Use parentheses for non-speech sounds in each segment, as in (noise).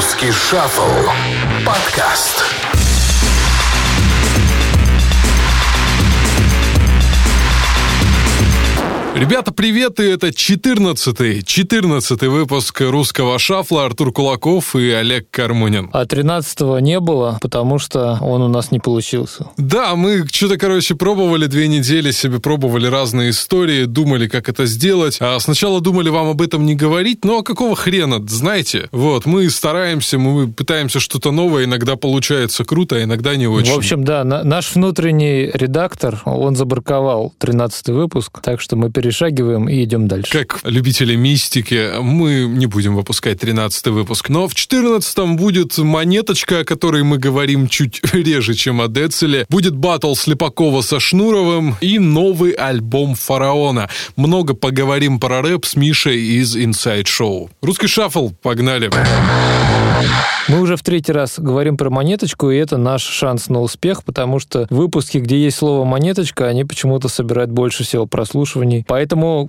Русский шаффл. Подкаст. Ребята, привет, и это 14-й, 14 выпуск русского шафла. Артур Кулаков и Олег Кармунин. А 13-го не было, потому что он у нас не получился. Да, мы что-то, короче, пробовали две недели себе, пробовали разные истории, думали, как это сделать. А сначала думали вам об этом не говорить, но какого хрена, знаете? Вот, мы стараемся, мы пытаемся что-то новое, иногда получается круто, а иногда не очень. В общем, да, на- наш внутренний редактор, он забраковал 13-й выпуск, так что мы перешагиваем и идем дальше. Как любители мистики, мы не будем выпускать 13 выпуск, но в 14 будет монеточка, о которой мы говорим чуть (laughs) реже, чем о Децеле. Будет батл Слепакова со Шнуровым и новый альбом Фараона. Много поговорим про рэп с Мишей из Inside Show. Русский шаффл, погнали. Мы уже в третий раз говорим про монеточку, и это наш шанс на успех, потому что выпуски, где есть слово монеточка, они почему-то собирают больше всего прослушиваний. Поэтому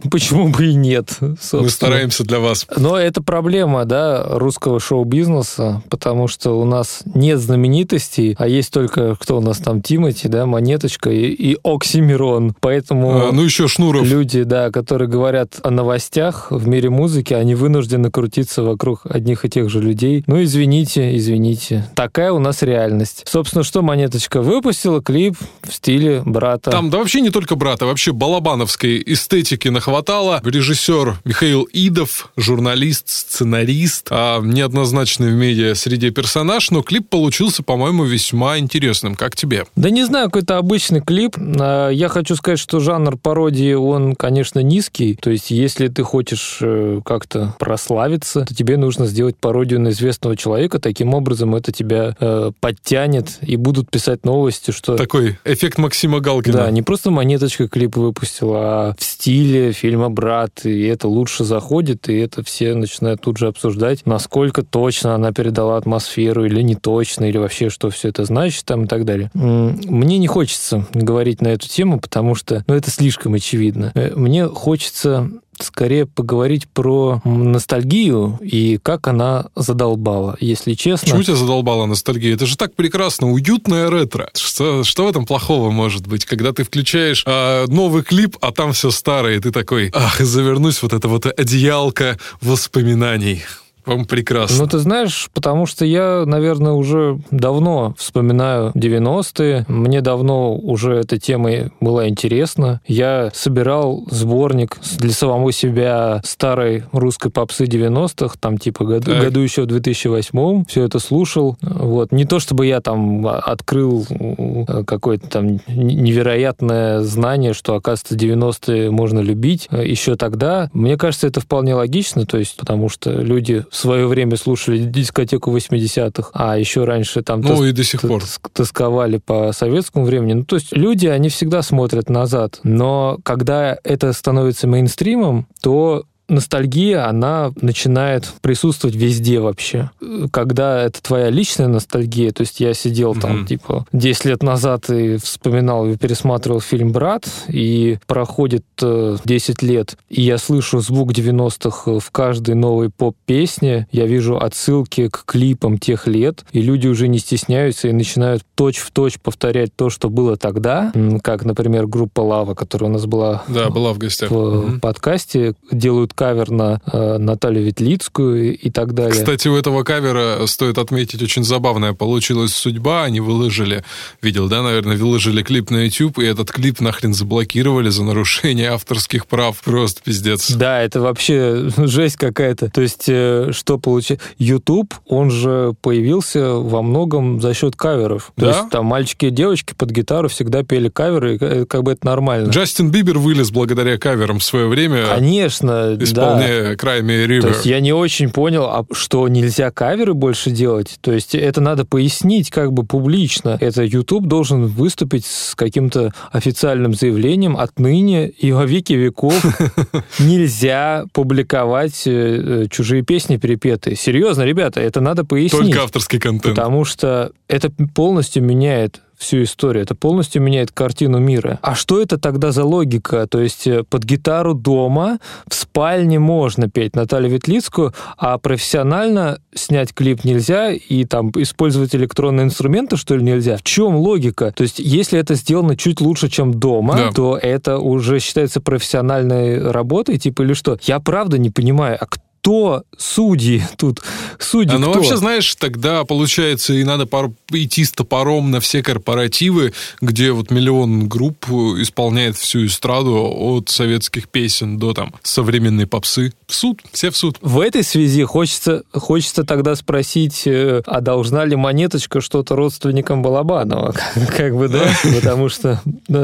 (laughs) почему бы и нет? собственно. Мы стараемся для вас. Но это проблема, да, русского шоу-бизнеса, потому что у нас нет знаменитостей, а есть только, кто у нас там, Тимати, да, Монеточка и, и Оксимирон. Поэтому А, ну еще Шнуров. люди, да, которые говорят о новостях в мире музыки, они вынуждены крутиться вокруг одних и тех же людей. Ну, извините, извините. Такая у нас реальность. Собственно, что Монеточка выпустила? Клип в стиле брата. Там, да вообще не только брата, вообще балабановской эстетики нахватало. Режиссер Михаил Идов, журналист, сценарист, а неоднозначный в медиа среди персонаж, но клип получился, по-моему, весьма интересным. Как тебе? Да не знаю, какой-то обычный клип. А, Я хочу сказать, что жанр пародии, он, конечно, низкий. То есть, если ты хочешь э, как-то прославиться, то тебе нужно сделать пародию на известного человека. Таким образом, это тебя э, подтянет, и будут писать новости, что... Такой эффект Максима Галкина. Да, не просто монеточка клип выпустила, а в стиле фильма «Брат», и это лучше заходит, и это все начинают тут же обсуждать, насколько точно она передала атмосферу, или не точно, или вообще, что все это значит, там, и так далее. Мне не хочется говорить на эту тему, потому что, ну, это слишком очевидно. Э, Мне хочется скорее поговорить про ностальгию и как она задолбала, если честно. Почему тебя задолбала ностальгия? Это же так прекрасно, уютное ретро. Что, что в этом плохого может быть? Когда ты включаешь а, новый клип, а там все старое, и ты такой, ах, завернусь вот это вот одеялко воспоминаний. Вам прекрасно. Ну, ты знаешь, потому что я, наверное, уже давно вспоминаю 90-е. Мне давно уже эта тема была интересна. Я собирал сборник для самого себя старой русской попсы 90-х, там типа году, Так. году еще в 2008 все это слушал. Вот. Не то, чтобы я там открыл э, какое-то там невероятное знание, что, оказывается, 90-е можно любить э, еще тогда. Мне кажется, это вполне логично, то есть потому что люди в свое время слушали дискотеку 80-х, а еще раньше там Ну тос- и до сих пор. тос- тосковали по советскому времени. Ну, то есть люди, они всегда смотрят назад. Но когда это становится мейнстримом, то ностальгия, она начинает присутствовать везде вообще. Когда это твоя личная ностальгия, то есть я сидел там, Мгм. типа, 10 лет назад и вспоминал и пересматривал фильм «Брат», и проходит э, 10 лет, и я слышу звук 90-х в каждой новой поп-песне, я вижу отсылки к клипам тех лет, и люди уже не стесняются и начинают точь-в-точь повторять то, что было тогда, как, например, группа «Лава», которая у нас была Да, была в гостях. в Мгм. подкасте, делают кавер на э, Наталью Ветлицкую и, так далее. Кстати, у этого кавера стоит отметить очень забавная получилась судьба. Они выложили, видел, да, наверное, выложили клип на YouTube, и этот клип нахрен заблокировали за нарушение авторских прав. Просто пиздец. Да, это вообще (laughs) жесть какая-то. То есть, э, что получается? YouTube, он же появился во многом за счет каверов. То Да? есть, там мальчики и девочки под гитару всегда пели каверы, и э, как бы это нормально. Джастин Бибер вылез благодаря каверам в свое время, Конечно, да. исполняя Cry Me a То River. есть я не очень понял, а что нельзя каверы больше делать. То есть это надо пояснить как бы публично. Это YouTube должен выступить с каким-то официальным заявлением отныне и во веки веков (laughs) нельзя публиковать э, э, чужие песни перепетые. Серьезно, ребята, это надо пояснить. Только авторский контент. Потому что это полностью меняет всю историю. Это полностью меняет картину мира. А что это тогда за логика? То есть э, под гитару дома в спальне можно петь Наталью Ветлицкую, а профессионально снять клип нельзя и там использовать электронные инструменты, что ли, нельзя? В чем логика? То есть если это сделано чуть лучше, чем дома, да. то это уже считается профессиональной работой, типа, или что? Я правда не понимаю, а кто кто судьи тут? Судьи а, ну, кто? вообще, знаешь, тогда, получается, и надо пар... идти с топором на все корпоративы, где вот миллион групп исполняет всю эстраду от советских песен до там современной попсы. В суд, все в суд. В этой связи хочется, хочется тогда спросить, э, а должна ли Монеточка что-то родственникам Балабанова? (laughs) Как бы, да? (laughs) Потому что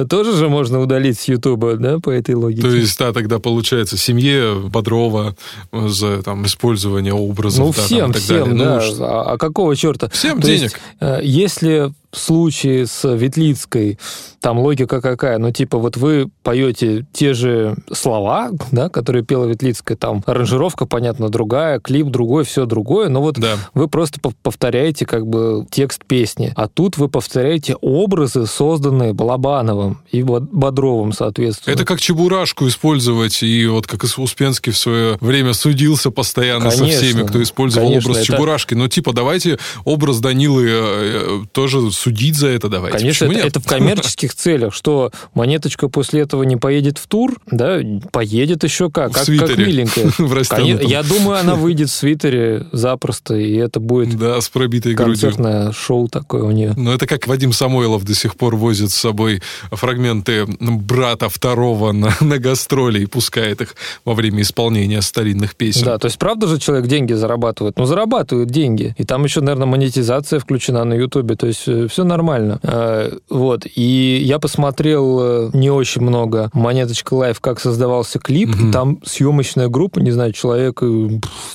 тоже же можно удалить с Ютуба, да, по этой логике. То есть, да, тогда получается семье Бодрова за за там, использование образов. Ну, всем, да, там, всем, далее. да. Ну, а, а какого черта? Всем То денег. Есть, э, если в случае с Ветлицкой там логика какая? Ну, типа, вот вы поете те же слова, да, которые пела Ветлицкая, там аранжировка, понятно, другая, клип другой, все другое, но вот да. вы просто повторяете как бы текст песни. А тут вы повторяете образы, созданные Балабановым и Бодровым, соответственно. Это как чебурашку использовать, и вот как Успенский в свое время судился постоянно конечно, со всеми, кто использовал конечно, образ это... чебурашки. Ну, типа, давайте образ Данилы э, тоже судить за это давайте. Конечно, это, это в коммерческих (laughs) целях, что монеточка после этого не поедет в тур, да, поедет еще как, в как, свитере. как миленькая. (laughs) в Я думаю, она выйдет в свитере запросто, и это будет да, с пробитой концертное грудью. шоу такое у нее. Ну, это как Вадим Самойлов до сих пор возит с собой фрагменты брата второго на, (laughs) на гастроли и пускает их во время исполнения старинных песен. Да, то есть правда же человек деньги зарабатывает? Ну, зарабатывают деньги. И там еще, наверное, монетизация включена на Ютубе, то есть э, все нормально. Э, вот. И я посмотрел э, не очень много Монеточка Live, как создавался клип, угу. там съемочная группа, не знаю, человек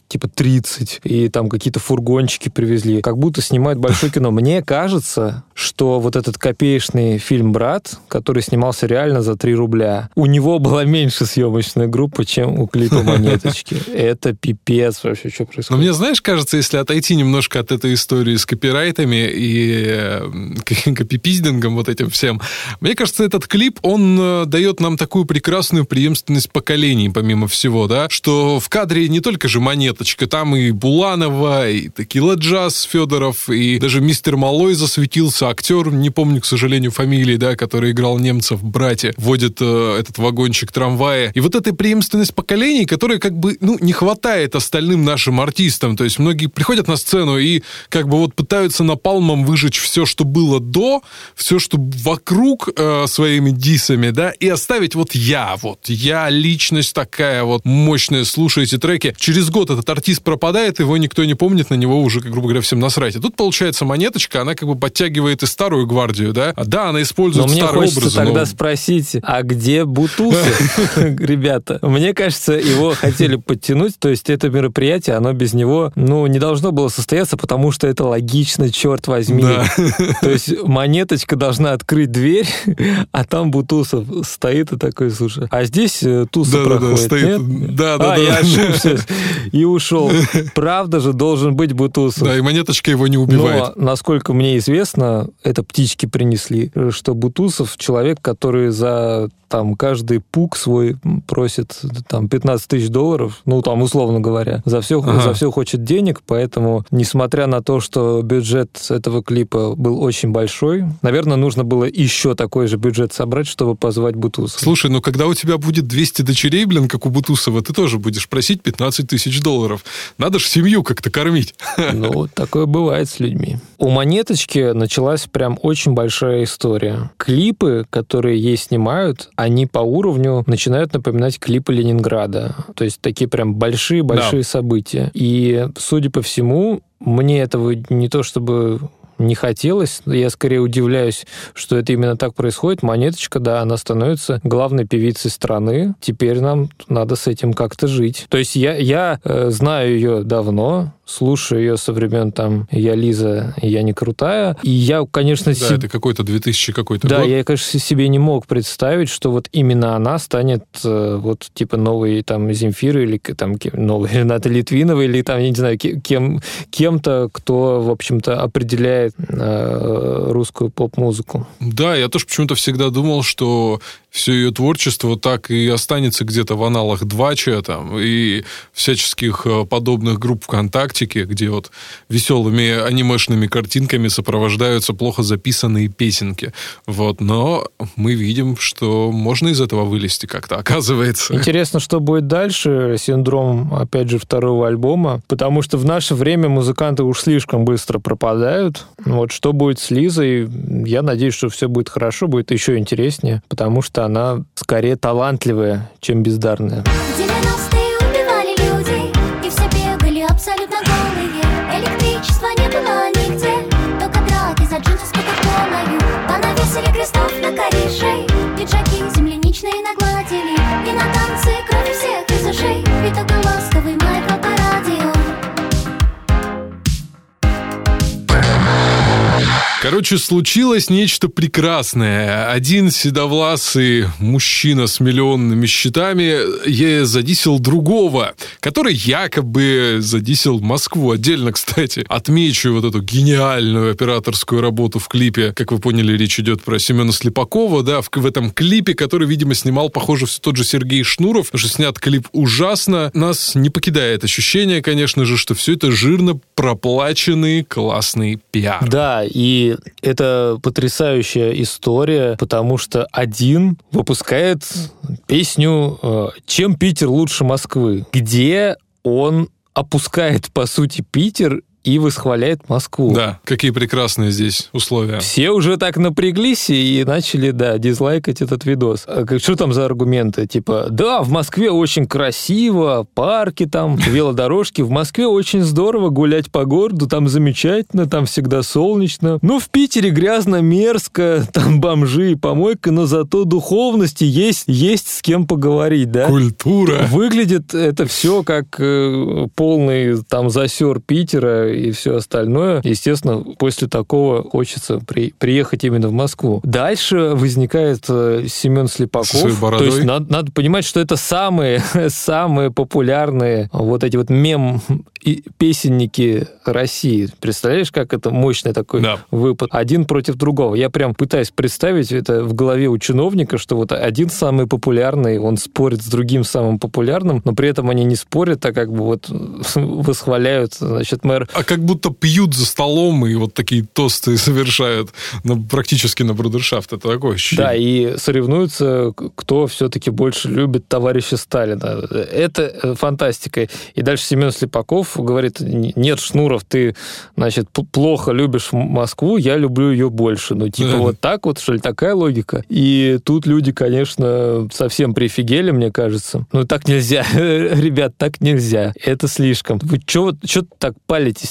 типа 30, и там какие-то фургончики привезли, как будто снимают большое кино. Мне кажется, что вот этот копеечный фильм «Брат», который снимался реально за 3 рубля, у него была меньше съемочная группа, чем у клипа «Монеточки». (laughs) Это пипец вообще, что происходит. Но мне, знаешь, кажется, если отойти немножко от этой истории с копирайтами и (laughs) копипиздингом вот этим всем, мне кажется, этот клип, он э, дает нам такую прекрасную преемственность поколений, помимо всего, да, что в кадре не только же монеточка, там и Буланова, и Текила Джаз Федоров, и даже мистер Малой засветился, актер, не помню, к сожалению, фамилии, да, который играл немцев в «Брате», водит э, этот вагончик трамвая. И вот эта преемственность поколений, которая как бы, ну, не хватает остальным нашим артистам. То есть многие приходят на сцену и как бы вот пытаются напалмом выжечь все, что было до, все, что вокруг э, своими дисами, да, и оставить вот я, вот я личность такая вот мощная, слушаете треки. Через год этот артист пропадает, его никто не помнит, на него уже, грубо говоря, всем насрать. И тут получается монеточка, она как бы подтягивает и старую гвардию, да, да, она использует но старые мне хочется образы. тогда но... спросить, а где Бутусов, (laughs) ребята? Мне кажется, его хотели подтянуть, то есть это мероприятие, оно без него, ну, не должно было состояться, потому что это логично, черт возьми. Да. То есть монеточка должна открыть дверь, а там Бутусов стоит и такой, слушай, а здесь э, Туса Да, да, да, проходит, стоит. нет? Да, да, а, да. я ошибся и ушел. (laughs) Правда же должен быть Бутусов. Да, и монеточка его не убивает. Но, насколько мне известно, это птички принесли, что Бутусов человек, который за там каждый пук свой просит там 15 тысяч долларов, ну там условно говоря, за все, Ага. за все хочет денег, поэтому несмотря на то, что бюджет этого клипа был очень большой, наверное, нужно было еще такой же бюджет собрать, чтобы позвать Бутусова. Слушай, ну когда у тебя будет 200 дочерей, блин, как у Бутусова, ты тоже будешь просить 15 тысяч долларов. Надо ж семью как-то кормить. (laughs) Ну, такое бывает с людьми. У Монеточки началась прям очень большая история. Клипы, которые ей снимают, они по уровню начинают напоминать клипы Ленинграда. То есть такие прям большие-большие события. И, судя по всему, мне этого не то чтобы не хотелось. Я скорее удивляюсь, что это именно так происходит. Монеточка, да, она становится главной певицей страны. Теперь нам надо с этим как-то жить. То есть я, я э, знаю ее давно, слушаю ее со времен там «Я Лиза, я не крутая». И я, конечно... Да, себе... это какой-то 2000 какой-то Да, год. я, конечно, себе не мог представить, что вот именно она станет э, вот типа новой там Земфиры или там новой (laughs) Рената Литвинова или там, я не знаю, ке- кем, кем-то, кто, в общем-то, определяет э, русскую поп-музыку. Да, я тоже почему-то всегда думал, что все ее творчество так и останется где-то в аналах Двача там, и всяческих э, подобных групп ВКонтактике, где вот веселыми анимешными картинками сопровождаются плохо записанные песенки. Вот, но мы видим, что можно из этого вылезти как-то, (laughs) оказывается. Интересно, что будет дальше, синдром, опять же, второго альбома, потому что в наше время музыканты уж слишком быстро пропадают. Вот что будет с Лизой, я надеюсь, что все будет хорошо, будет еще интереснее, потому что она скорее талантливая, чем бездарная. Крестов на корешей, пиджаки земляничные нагладили. Короче, случилось нечто прекрасное. Один седовласый мужчина с миллионными счетами е- задисел другого, который якобы задисел Москву. Отдельно, кстати, отмечу вот эту гениальную операторскую работу в клипе. Как вы поняли, речь идет про Семена Слепакова, да, в, в этом клипе, который, видимо, снимал, похоже, все тот же Сергей Шнуров, потому что снят клип ужасно. Нас не покидает ощущение, конечно же, что все это жирно проплаченный классный пиар. Да, и это потрясающая история, потому что один выпускает песню э, «Чем Питер лучше Москвы», где он опускает, по сути, Питер и восхваляет Москву. Да, какие прекрасные здесь условия. Все уже так напряглись и начали, да, дизлайкать этот видос. А Что там за аргументы? Типа, да, в Москве очень красиво, парки там, велодорожки. В Москве очень здорово гулять по городу, там замечательно, там всегда солнечно. Ну, в Питере грязно, мерзко, там бомжи и помойка, но зато духовности есть, есть с кем поговорить, да? Культура. Выглядит это все как э, полный там засер Питера и все остальное. Естественно, после такого хочется при- приехать именно в Москву. Дальше возникает э, Семен Слепаков. То есть надо, надо понимать, что это самые, (laughs) самые популярные вот эти вот мем и песенники России. Представляешь, как это мощный такой Да. выпад. Один против другого. Я прям пытаюсь представить это в голове у чиновника, что вот один самый популярный, он спорит с другим самым популярным, но при этом они не спорят, а как бы вот (laughs) восхваляют, значит, мэр А как будто пьют за столом и вот такие тосты (laughs) совершают на, практически на брудершафт. Это такое ощущение. Да, и соревнуются, кто все-таки больше любит товарища Сталина. Это э, фантастика. И дальше Семен Слепаков говорит, «Н- нет, Шнуров, ты, значит, плохо любишь Москву, я люблю ее больше. Ну, типа, Да. вот так вот, что ли, такая логика? И тут люди, конечно, совсем прифигели, мне кажется. Ну, так нельзя. (laughs) Ребят, так нельзя. Это слишком. Вы что так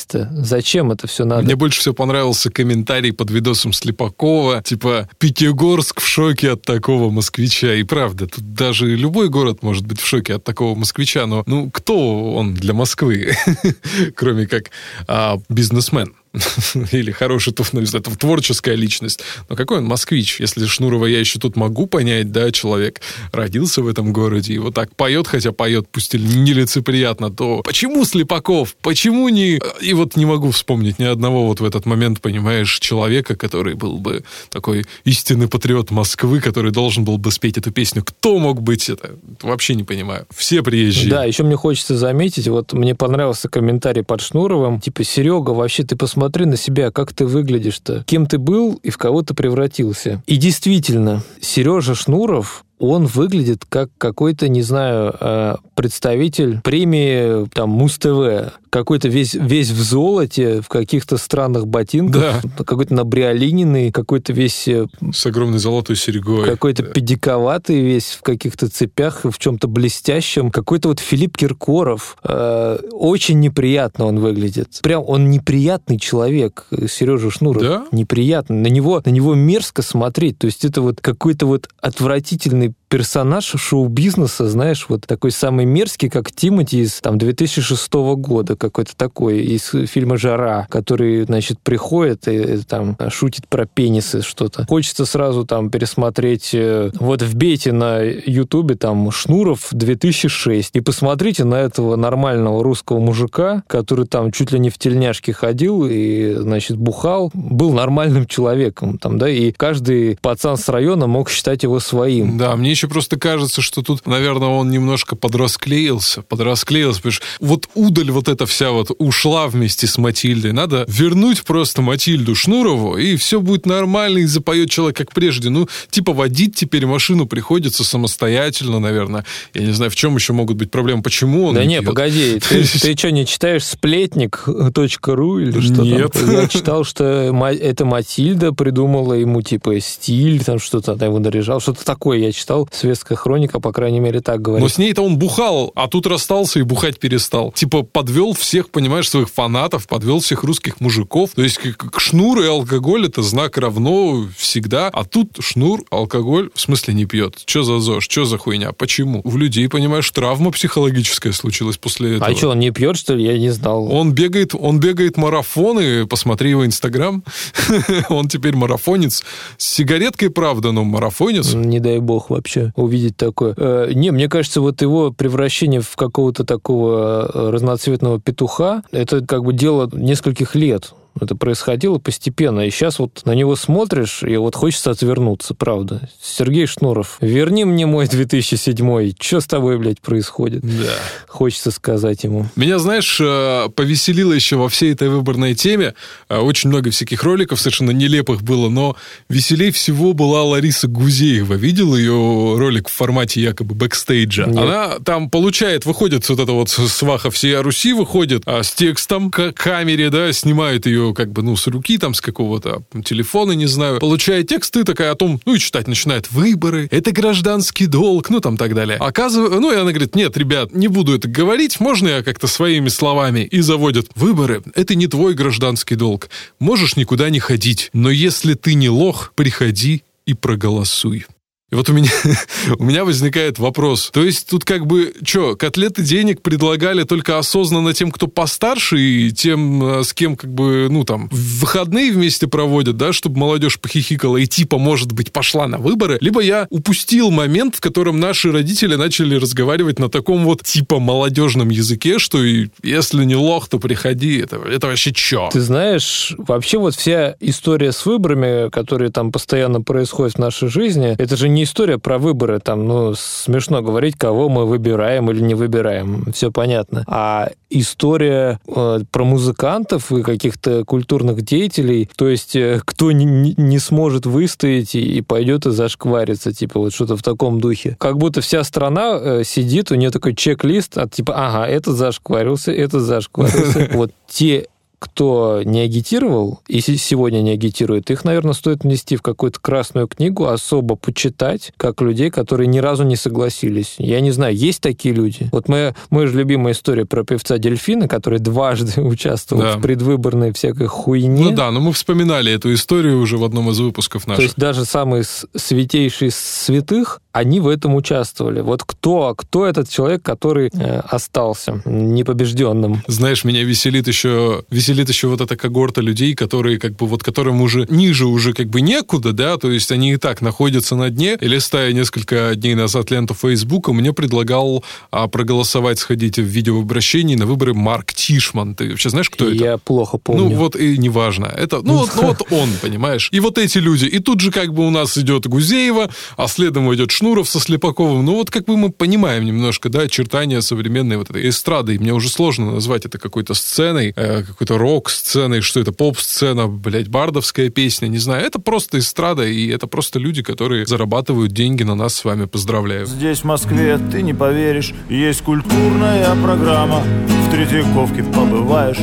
палитесь-то? Зачем это все надо? Мне больше всего понравился комментарий под видосом Слепакова, типа «Пятигорск в шоке от такого москвича». И правда, тут даже любой город может быть в шоке от такого москвича, но ну кто он для Москвы, (laughs) кроме как а, бизнесмен? (laughs) Или хороший туф, ну, это творческая личность. Но какой он москвич? Если Шнурова я еще тут могу понять, да, человек родился в этом городе и вот так поет, хотя поет, пусть и нелицеприятно, то почему Слепаков? Почему не... И вот не могу вспомнить ни одного вот в этот момент, понимаешь, человека, который был бы такой истинный патриот Москвы, который должен был бы спеть эту песню. Кто мог быть это? Вообще не понимаю. Все приезжие. Да, еще мне хочется заметить, вот мне понравился комментарий под Шнуровым, типа, Серега, вообще ты посмотри на себя, как ты выглядишь-то, кем ты был и в кого ты превратился. И действительно, Сережа Шнуров, он выглядит как какой-то, не знаю, э, представитель премии там Муз-ТВ. Какой-то весь, весь в золоте, в каких-то странных ботинках, какой-то набриолиненный, какой-то весь э, С огромной золотой серьгой. какой-то Да. педиковатый весь в каких-то цепях, в чем-то блестящем. Какой-то вот Филипп Киркоров. Э, очень неприятно он выглядит. Прям он неприятный человек, Сережа Шнуров. Да? Неприятный. На него, на него мерзко смотреть. То есть это вот какой-то вот отвратительный like персонаж шоу-бизнеса, знаешь, вот такой самый мерзкий, как Тимати из там 2006 года, какой-то такой, из фильма «Жара», который, значит, приходит и э, там шутит про пенисы что-то. Хочется сразу там пересмотреть, э, вот вбейте на Ютубе там Шнуров 2006 и посмотрите на этого нормального русского мужика, который там чуть ли не в тельняшке ходил и, значит, бухал, был нормальным человеком там, да, и каждый пацан с района мог считать его своим. Да, мне еще просто кажется, что тут, наверное, он немножко подрасклеился, подрасклеился, потому что вот удаль вот эта вся вот ушла вместе с Матильдой. Надо вернуть просто Матильду Шнурову, и все будет нормально, и запоет человек как прежде. Ну, типа водить теперь машину приходится самостоятельно, наверное. Я не знаю, в чем еще могут быть проблемы, почему он Да не не, погоди, ты, (laughs) ты что, не читаешь сплетник.ру или что Нет. там? Я читал, что это Матильда придумала ему, типа, стиль, там что-то, она его наряжал, что-то такое я читал. Светская хроника, по крайней мере, так говорит. Но с ней-то он бухал, а тут расстался и бухать перестал. Типа подвел всех, понимаешь, своих фанатов, подвел всех русских мужиков. То есть к- к- шнур и алкоголь это знак равно всегда. А тут шнур, алкоголь в смысле не пьет. Че за ЗОЖ, что за хуйня? Почему? У людей, понимаешь, травма психологическая случилась после этого. А что, он не пьет, что ли? Я не знал. Он бегает, он бегает марафоны, посмотри его инстаграм. (laughs) Он теперь марафонец. С сигареткой, правда, но марафонец. Не дай бог вообще увидеть такое. Э, не, мне кажется, вот его превращение в какого-то такого э, разноцветного петуха, это как бы дело нескольких лет. Это происходило постепенно. И сейчас вот на него смотришь, и вот хочется отвернуться, правда. Сергей Шнуров, верни мне мой 2007 Что с тобой, блядь, происходит? Да. Хочется сказать ему. Меня, знаешь, э, повеселило еще во всей этой выборной теме. Э, Очень много всяких роликов совершенно нелепых было, но веселей всего была Лариса Гузеева. Видел ее ролик в формате якобы бэкстейджа? Нет. Она там получает, выходит вот эта вот сваха всей Руси, выходит а, с текстом к камере, да, снимает ее как бы, ну, с руки, там, с какого-то телефона, не знаю. Получает текст и такая о том, ну, и читать начинает выборы, это гражданский долг, ну, там, так далее. Оказывается, ну, и она говорит, нет, ребят, не буду это говорить, можно я как-то своими словами? И заводит, выборы, это не твой гражданский долг. Можешь никуда не ходить, но если ты не лох, приходи и проголосуй. И вот у меня, (laughs) у меня возникает вопрос. То есть тут как бы, что, котлеты денег предлагали только осознанно тем, кто постарше, и тем, э, с кем как бы, ну там, выходные вместе проводят, да, чтобы молодежь похихикала и типа, может быть, пошла на выборы. Либо я упустил момент, в котором наши родители начали разговаривать на таком вот типа молодежном языке, что и если не лох, то приходи. Это, это вообще чё? Ты знаешь, вообще вот вся история с выборами, которые там постоянно происходят в нашей жизни, это же не история про выборы. Там, ну, смешно говорить, кого мы выбираем или не выбираем. Все понятно. А история э, про музыкантов и каких-то культурных деятелей, то есть э, кто не, не- не сможет выстоять и, и пойдет и зашкварится, типа вот что-то в таком духе. Как будто вся страна э, сидит, у нее такой чек-лист от типа, ага, этот зашкварился, этот зашкварился. (laughs) Вот те кто не агитировал и се- сегодня не агитирует, их, наверное, стоит внести в какую-то красную книгу, особо почитать, как людей, которые ни разу не согласились. Я не знаю, есть такие люди. Вот моя, моя же любимая история про певца Дельфина, который дважды (laughs) участвовал Да. в предвыборной всякой хуйне. Ну да, но мы вспоминали эту историю уже в одном из выпусков наших. То есть даже самые святейшие святых, они в этом участвовали. Вот кто, кто этот человек, который э, остался непобежденным? Знаешь, меня веселит еще, веселит еще вот эта когорта людей, которые как бы вот которым уже ниже уже как бы некуда, да, то есть они и так находятся на дне. И листая несколько дней назад ленту Фейсбука, мне предлагал а, проголосовать, сходить в видеообращении на выборы Марк Тишман. Ты вообще знаешь, кто это? Я плохо помню. Ну вот и неважно. Это, ну, вот, ну вот он, понимаешь. И вот эти люди. И тут же как бы у нас идет Гузеева, а следом идет Шнуров со Слепаковым. Ну вот как бы мы понимаем немножко, да, очертания современной вот этой эстрады. И мне уже сложно назвать это какой-то сценой, э, какой-то рок-сценой, что это поп-сцена, блядь, бардовская песня, не знаю. Это просто эстрада, и это просто люди, которые зарабатывают деньги на нас с вами. Поздравляю. Здесь, в Москве, ты не поверишь Есть культурная программа. В Третьяковке побываешь.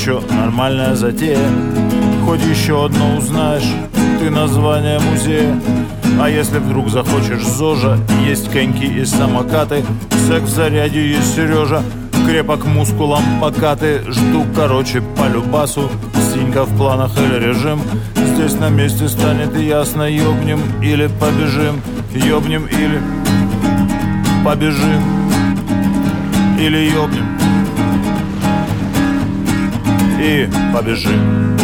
Чё, нормальная затея? Хоть еще одно узнаешь. Ты название музея. А если вдруг захочешь ЗОЖа Есть коньки и самокаты. Секс в заряде есть Сережа Крепок мускулом покаты. Жду, короче, по любасу. Синька в планах или режим. Здесь на месте станет ясно Ёбнем или побежим. Ёбнем или побежим. Или ёбнем. И побежим.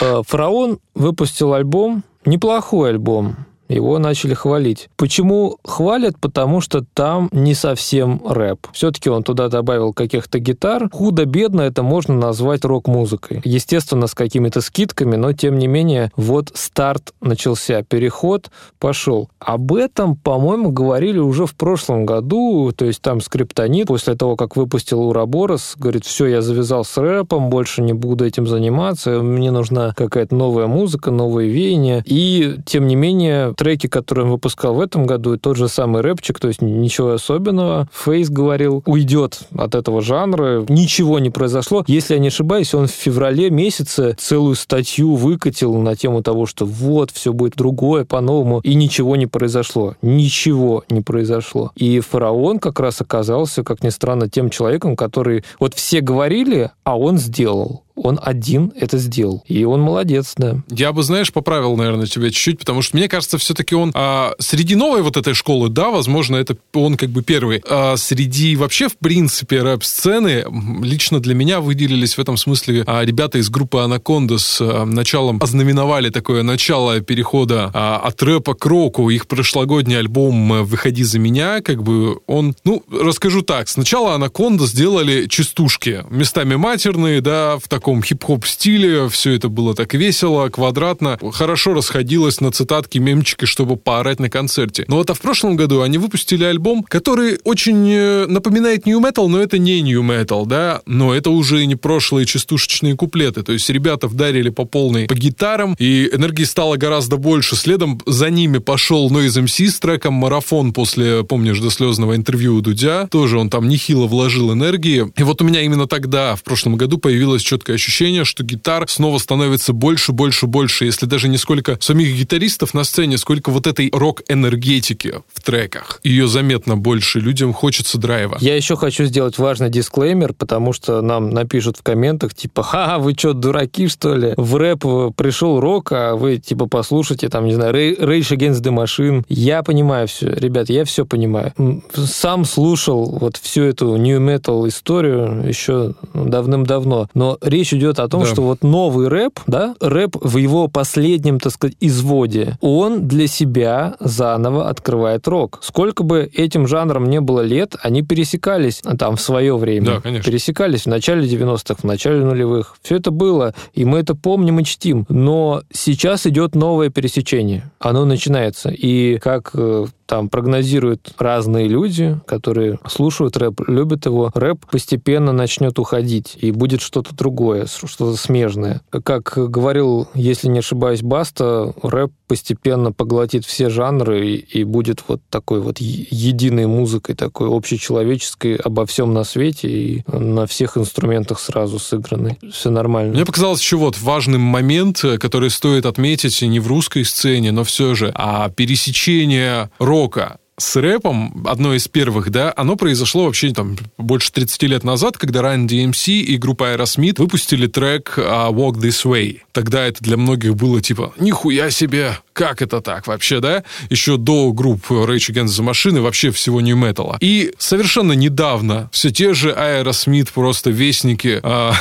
Э, Фараон выпустил альбом, неплохой альбом, его начали хвалить. Почему хвалят? Потому что там не совсем рэп. Все-таки он туда добавил каких-то гитар. Худо-бедно это можно назвать рок-музыкой. Естественно, с какими-то скидками, но тем не менее, вот старт начался, переход пошел. Об этом, по-моему, говорили уже в прошлом году, то есть там скриптонит, после того, как выпустил Ураборос, говорит, все, я завязал с рэпом, больше не буду этим заниматься, мне нужна какая-то новая музыка, новые веяния. И, тем не менее, треки, которые он выпускал в этом году, тот же самый рэпчик, то есть ничего особенного. Фейс говорил, уйдет от этого жанра, ничего не произошло. Если я не ошибаюсь, он в феврале месяце целую статью выкатил на тему того, что вот, все будет другое, по-новому, и ничего не произошло. Ничего не произошло. И фараон как раз оказался, как ни странно, тем человеком, который... Вот все говорили, а он сделал он один это сделал. И он молодец, да. Я бы, знаешь, поправил, наверное, тебя чуть-чуть, потому что мне кажется, все-таки он а, среди новой вот этой школы, да, возможно, это он как бы первый. А среди вообще, в принципе, рэп-сцены лично для меня выделились в этом смысле а, ребята из группы Анаконда с а, началом, ознаменовали такое начало перехода а, от рэпа к року. Их прошлогодний альбом э, «Выходи за меня», как бы он, ну, расскажу так. Сначала Анаконда сделали частушки, местами матерные, да, в таком таком хип-хоп стиле, все это было так весело, квадратно, хорошо расходилось на цитатки, мемчики, чтобы поорать на концерте. Но вот а в прошлом году они выпустили альбом, который очень э, напоминает New Metal, но это не New Metal, да, но это уже не прошлые частушечные куплеты, то есть ребята вдарили по полной по гитарам, и энергии стало гораздо больше. Следом за ними пошел Noise MC с треком «Марафон» после, помнишь, до слезного интервью у Дудя, тоже он там нехило вложил энергии. И вот у меня именно тогда, в прошлом году, появилась четкая ощущение, что гитар снова становится больше, больше, больше. Если даже не сколько самих гитаристов на сцене, сколько вот этой рок-энергетики в треках. Ее заметно больше. Людям хочется драйва. Я еще хочу сделать важный дисклеймер, потому что нам напишут в комментах, типа, ха, вы что, дураки, что ли? В рэп пришел рок, а вы, типа, послушайте, там, не знаю, Rage Against the Machine. Я понимаю все, ребят, я все понимаю. Сам слушал вот всю эту new metal историю еще давным-давно, но речь идет о том, да. что вот новый рэп, да, рэп в его последнем, так сказать, изводе, он для себя заново открывает рок. Сколько бы этим жанром не было лет, они пересекались там в свое время. Да, конечно. Пересекались в начале 90-х, в начале нулевых. Все это было, и мы это помним и чтим. Но сейчас идет новое пересечение. Оно начинается. И как э, там прогнозируют разные люди, которые слушают рэп, любят его, рэп постепенно начнет уходить, и будет что-то другое, что-то смежное. Как говорил, если не ошибаюсь, Баста, рэп постепенно поглотит все жанры и, и будет вот такой вот единой музыкой, такой общечеловеческой обо всем на свете и на всех инструментах сразу сыграны. Все нормально. Мне показалось еще вот важный момент, который стоит отметить не в русской сцене, но все же, а пересечение рока с рэпом, одно из первых, да, оно произошло вообще там больше 30 лет назад, когда Run DMC и группа Aerosmith выпустили трек uh, Walk This Way. Тогда это для многих было типа, нихуя себе, как это так вообще, да? Еще до групп Rage Against the Machine вообще всего New Metal. И совершенно недавно все те же Aerosmith, просто вестники а,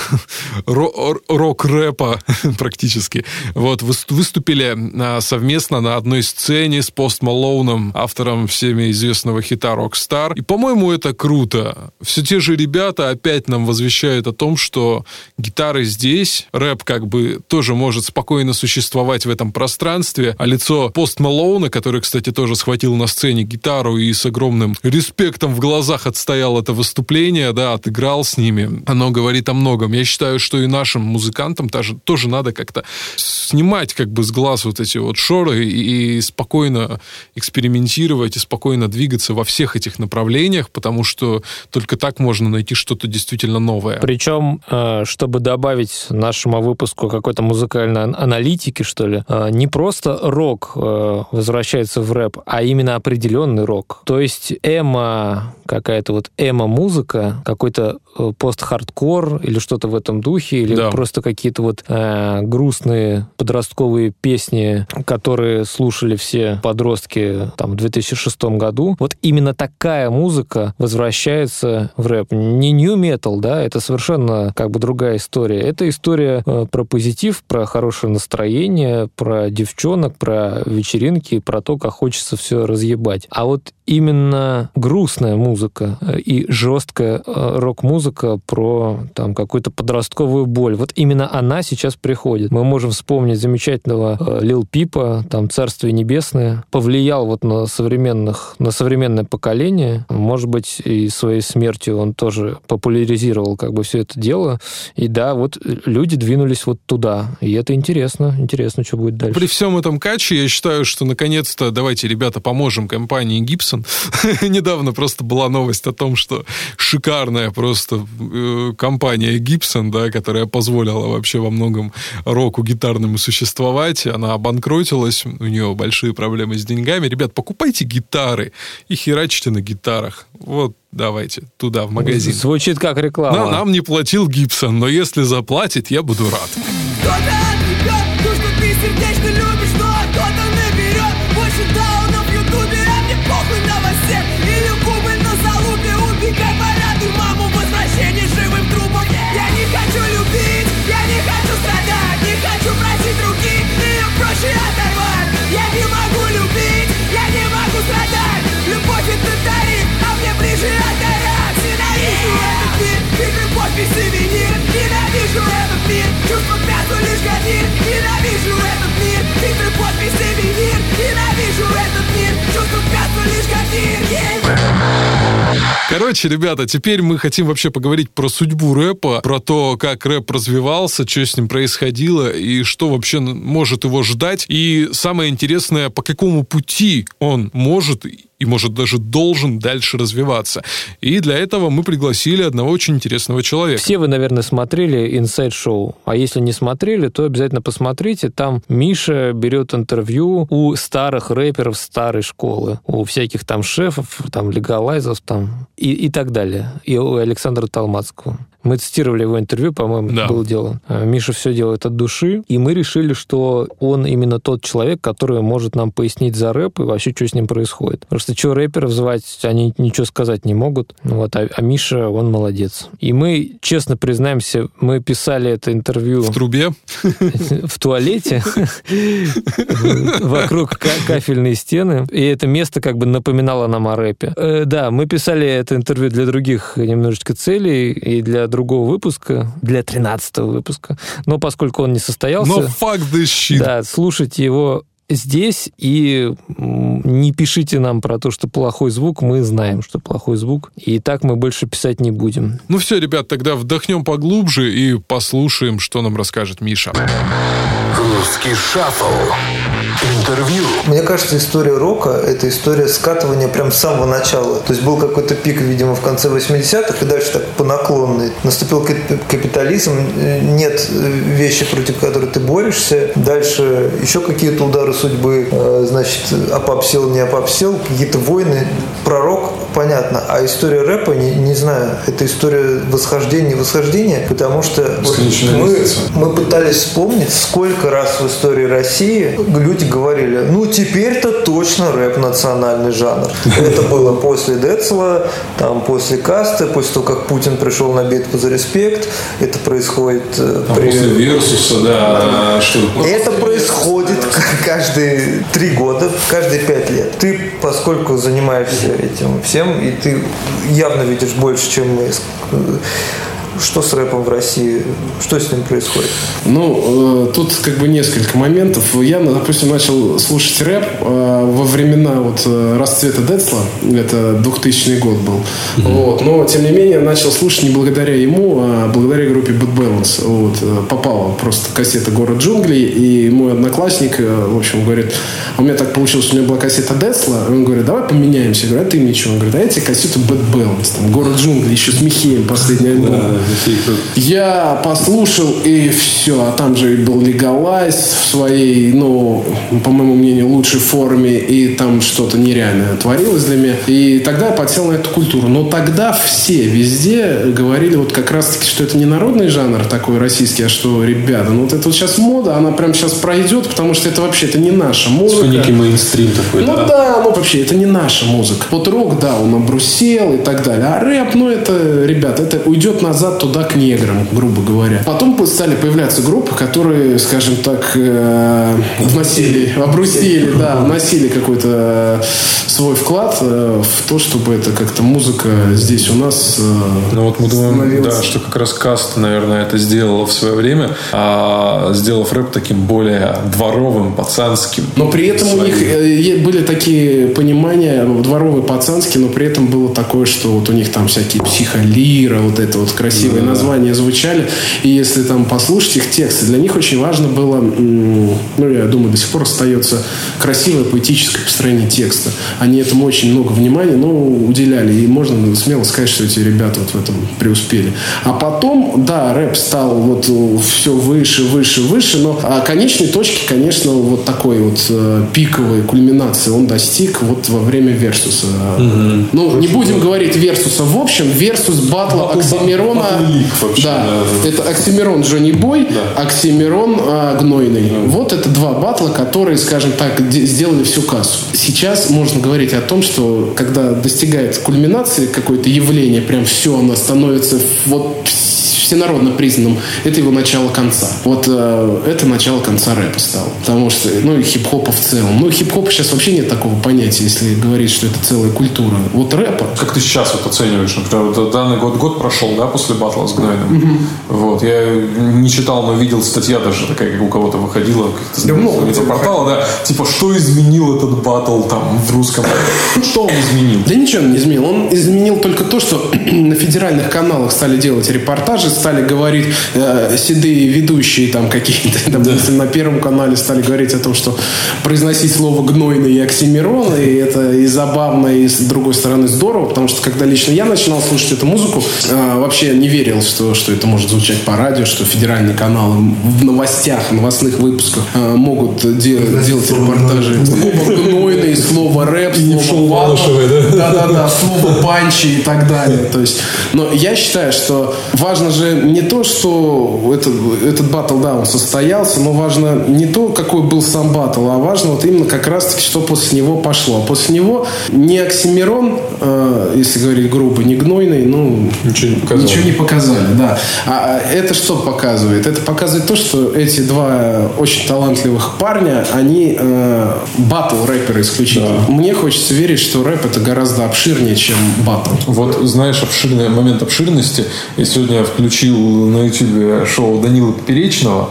(laughs) рок-рэпа (laughs) практически, вот, выступили а, совместно на одной сцене с Пост Малоуном, автором всеми известного хита Rockstar. И, по-моему, это круто. Все те же ребята опять нам возвещают о том, что гитары здесь, рэп как бы тоже может спокойно существовать в этом пространстве, а лицо Пост Малоуна, который, кстати, тоже схватил на сцене гитару и с огромным респектом в глазах отстоял это выступление, да, отыграл с ними, оно говорит о многом. Я считаю, что и нашим музыкантам тоже, тоже надо как-то снимать как бы с глаз вот эти вот шоры и, и спокойно экспериментировать и спокойно двигаться во всех этих направлениях, потому что только так можно найти что-то действительно новое. Причем, э, чтобы добавить нашему выпуску какой-то музыкальной аналитики, что ли, э, не просто рок э, возвращается в рэп, а именно определенный рок. То есть эмо, какая-то вот эмо-музыка, какой-то э, пост-хардкор или что-то в этом духе, или Да. просто какие-то вот э, грустные подростковые песни, которые слушали все подростки там в 2006 году. Вот именно такая музыка возвращается в рэп. Не new metal, да, это совершенно как бы другая история. Это история э, про позитив, про хорошее настроение, про девчонок, про вечеринки, про то, как хочется все разъебать. А вот именно грустная музыка э, и жесткая э, рок-музыка про там какую-то подростковую боль. Вот именно она сейчас приходит. Мы можем вспомнить замечательного э, Лил Пипа, там «Царствие небесное», повлиял вот на современных, на современное поколение. Может быть, и своей смертью он тоже популяризировал как бы все это дело. И да, вот люди двинулись вот туда. И это интересно. Интересно, что будет дальше. При всем этом каче я считаю, что наконец-то давайте, ребята, поможем компании Gibson. (laughs) Недавно просто была новость о том, что шикарная просто э, компания Gibson, да, которая позволила вообще во многом року гитарному существовать, она обанкротилась, у нее большие проблемы с деньгами. Ребят, покупайте гитары и херачьте на гитарах. Вот давайте туда, в магазин. Звучит как реклама. На- нам не платил Гибсон, но если заплатит, я буду рад. Кто-то Короче, ребята, теперь мы хотим вообще поговорить про судьбу рэпа, про то, как рэп развивался, что с ним происходило и что вообще может его ждать. И самое интересное, по какому пути он может и, может, даже должен дальше развиваться. И для этого мы пригласили одного очень интересного человека. Все вы, наверное, смотрели Inside Show. А если не смотрели, то обязательно посмотрите. Там Миша берет интервью у старых рэперов старой школы. У всяких там шефов, там легалайзов там и, и так далее. И у Александра Талмацкого. Мы цитировали его интервью, по-моему, Да. это было дело. А, Миша все делает от души. И мы решили, что он именно тот человек, который может нам пояснить за рэп и вообще, что с ним происходит. Потому что что рэперов звать, они ничего сказать не могут. Вот, а, а Миша, он молодец. И мы, честно признаемся, мы писали это интервью В трубе. (laughs) в туалете (laughs) вокруг ка- кафельной стены. И это место как бы напоминало нам о рэпе. Э, Да, мы писали это интервью для других немножечко целей и для другого выпуска, для 13 выпуска. Но поскольку он не состоялся... Но fuck this shit. Да, слушайте его здесь и не пишите нам про то, что плохой звук. Мы знаем, что плохой звук. И так мы больше писать не будем. Ну все, ребят, тогда вдохнем поглубже и послушаем, что нам расскажет Миша. Русский шаффл. Интервью. Мне кажется, история рока – это история скатывания прям с самого начала. То есть был какой-то пик, видимо, в конце 80-х, и дальше так по наклонной. Наступил кап- капитализм, нет вещи, против которой ты борешься. Дальше еще какие-то удары судьбы, э, значит, опопсел, не опопсел, какие-то войны. Про рок понятно, а история рэпа, не, не знаю, это история восхождения и восхождения, потому что вот мы, мы пытались вспомнить, сколько раз в истории России люди говорили, ну теперь-то точно рэп национальный жанр. Это было после Децла, там после Касты, после того, как Путин пришел на битву за респект. Это происходит э, А при... после Версуса, да, что Это происходит каждые три года, каждые пять лет. Ты, поскольку занимаешься этим всем, и ты явно видишь больше, чем мы. Что с рэпом в России? Что с ним происходит? Ну, э, тут как бы несколько моментов. Я, допустим, начал слушать рэп э, во времена вот э, расцвета Децла. Это 2000 год был. Вот. Но, тем не менее, начал слушать не благодаря ему, а благодаря группе Bad Balance. Вот. э, Попала просто кассета «Город джунглей», и мой одноклассник, э, в общем, говорит, а у меня так получилось, что у меня была кассета Децла, он говорит, давай поменяемся. Я говорю, а ты мне что? Он говорит, а я тебе кассету Bad Balance, там, «Город джунглей», еще с Михеем последний альбом. Я послушал, и все. А там же был Легалайз в своей, ну, по моему мнению, лучшей форме. И там что-то нереальное творилось для меня. И тогда я подсел на эту культуру. Но тогда все везде говорили вот как раз-таки, что это не народный жанр такой российский, а что, ребята, ну вот это вот сейчас мода, она прям сейчас пройдет, потому что это вообще это не наша музыка. Некий мейнстрим такой, Ну да. да, ну вообще это не наша музыка. Вот рок, да, он обрусел и так далее. А рэп, ну это, ребят, это уйдет назад туда к неграм, грубо говоря. Потом по- стали появляться группы, которые, скажем так, э, вносили, обрусели, да, вносили какой-то э, свой вклад э, в то, чтобы это как-то музыка здесь у нас э, Ну вот мы думаем, да, что как раз Каст, наверное, это сделала в свое время, а, сделав рэп таким более дворовым, пацанским. Но при этом у Своим. них э, е- были такие понимания ну, дворовые пацанские, но при этом было такое, что вот у них там всякие психолира, вот это вот красивые названия звучали. И если там послушать их тексты, для них очень важно было, ну я думаю, до сих пор остается красивое поэтическое построение текста. Они этому очень много внимания, ну, уделяли. И можно смело сказать, что эти ребята вот в этом преуспели. А потом, да, рэп стал вот все выше, выше, выше, но а, конечной точки, конечно, вот такой вот э, пиковой кульминации он достиг вот во время Версуса. Ну, не будем говорить Versus а в общем, Versus батла Оксимирона. Пик вообще, да, да. это Оксимирон Джонни Бой, Оксимирон а, Гнойный. Вот это два батла, которые, скажем так, де- сделали всю кассу. Сейчас можно говорить о том, что когда достигает кульминации какое-то явление, прям все, оно становится вот всенародно признанным, это его начало конца. Вот э, это начало конца рэпа стало. Потому что, ну и хип-хопа в целом. Ну, хип-хопа сейчас вообще нет такого понятия, если говорить, что это целая культура. Вот рэпа, Как ты сейчас вот оцениваешь, например, вот данный год, год прошел, да, после батла с Гнойным. Вот, я не читал, но видел статья даже такая, как у кого-то выходила, как-то Да много портала, да, типа, что изменил этот батл там в русском? Что он изменил? Да ничего он не изменил. Он изменил только то, что (clears throat) на федеральных каналах стали делать репортажи, стали говорить э, седые ведущие там какие-то. Допустим, на Первом канале стали говорить о том, что произносить слово гнойный и оксимирон, и это и забавно, и с другой стороны здорово, потому что когда лично я начинал слушать эту музыку, э, вообще не верил, что, что это может звучать по радио, что федеральные каналы в новостях, в новостных выпусках э, могут де- делать репортажи. Слово гнойный, слово рэп, слово батл. Да-да-да, слово панчи и так далее. То есть, но я считаю, что важно же не то, что этот, этот батл, да, он состоялся, но важно не то, какой был сам батл, а важно вот именно как раз-таки, что после него пошло. А после него не Оксимирон, э, если говорить грубо, не гнойный, ну, Ничего не показал. Ничего не показали, да. А это что показывает? Это показывает то, что эти два очень талантливых парня, они э, батл рэперы исключительно. Мне хочется верить, что рэп это гораздо обширнее, чем батл. Вот, знаешь, обширный момент обширности. Я сегодня включил на YouTube шоу Данила Поперечного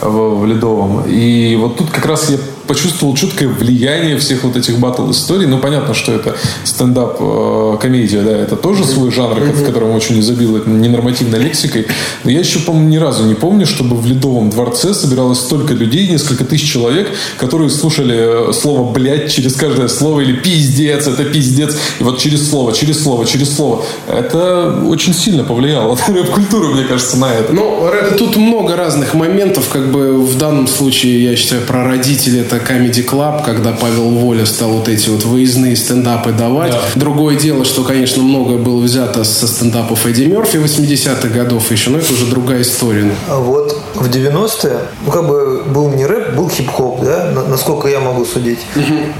в, в Ледовом. И вот тут как раз я почувствовал чуткое влияние всех вот этих батл историй. Ну, понятно, что это стендап э, комедия, да, это тоже свой жанр, в котором очень изобилует ненормативной лексикой. Но я еще, по-моему, ни разу не помню, чтобы в Ледовом дворце собиралось столько людей, несколько тысяч человек, которые слушали э, слово «блядь» через каждое слово или «пиздец», это «пиздец». И вот через слово, через слово, через слово. Это очень сильно повлияло на рэп-культуру, мне кажется, на это. Ну, тут много разных моментов. Как бы в данном случае, я считаю, про родителей это Comedy Club, когда Павел Воля стал вот эти вот выездные стендапы давать. Другое дело, что, конечно, многое было взято со стендапов Эдди Мерфи 80-х годов еще, но это уже другая история. А вот в 90-е, ну как бы был не рэп, был хип-хоп, да, на- насколько я могу судить.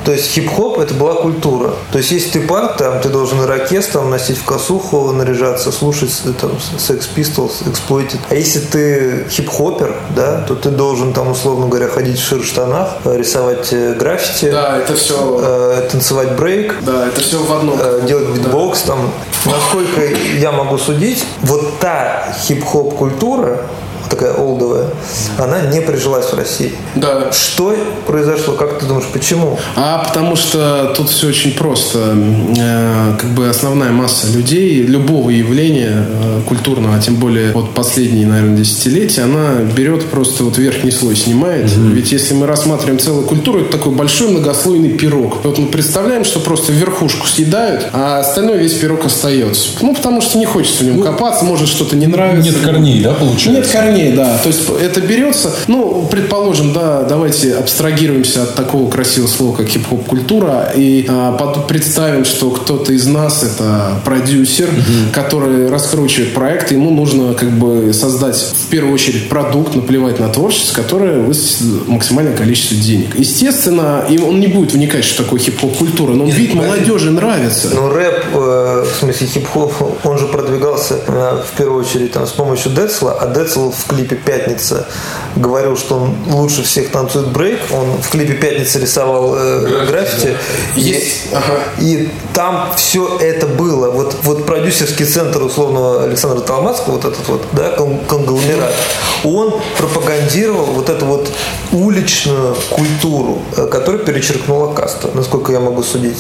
То есть хип-хоп это была культура. То есть если ты панк, там ты должен ирокез там носить в косуху, наряжаться, слушать э, там Sex Pistols, Exploited. А если ты хип-хопер, да, то ты должен там, условно говоря, ходить в шир-штанах, э, рисовать э, граффити, Да, это все... э, танцевать брейк, Да, это все в одном. э, делать битбокс там. Насколько я могу судить, вот та хип-хоп культура, такая олдовая, она не прижилась в России. Да. Что произошло? Как ты думаешь, почему? А потому что тут все очень просто. Э, Как бы основная масса людей, любого явления э, культурного, а тем более вот последние, наверное, десятилетия, она берет просто вот верхний слой снимает. Ведь если мы рассматриваем целую культуру, это такой большой многослойный пирог. Вот мы представляем, что просто верхушку съедают, а остальное весь пирог остается. Ну, потому что не хочется в нем копаться, может что-то не нравится. Нет корней, да, получается? Нет корней, да. То есть это берется, ну, предположим, да, давайте абстрагируемся от такого красивого слова, как хип-хоп культура, и а, под- представим, что кто-то из нас это продюсер, который раскручивает проект, ему нужно как бы создать в первую очередь продукт, наплевать на творчество, которое высосет максимальное количество денег. Естественно, им он не будет вникать, что такое хип-хоп культура, но он видит, молодежи нравится. Ну, рэп, э, в смысле хип-хоп, он же продвигался э, в первую очередь там, с помощью Децла, а Децл в клипе «Пятница» говорил, что он лучше всех танцует брейк. Он в клипе «Пятница» рисовал э, граффити. Есть. И, Ага. и там все это было. Вот, вот продюсерский центр условного Александра Толмацкого, вот этот вот, да, кон- конгломерат, он пропагандировал вот эту вот уличную культуру, э, которая перечеркнула каста, насколько я могу судить.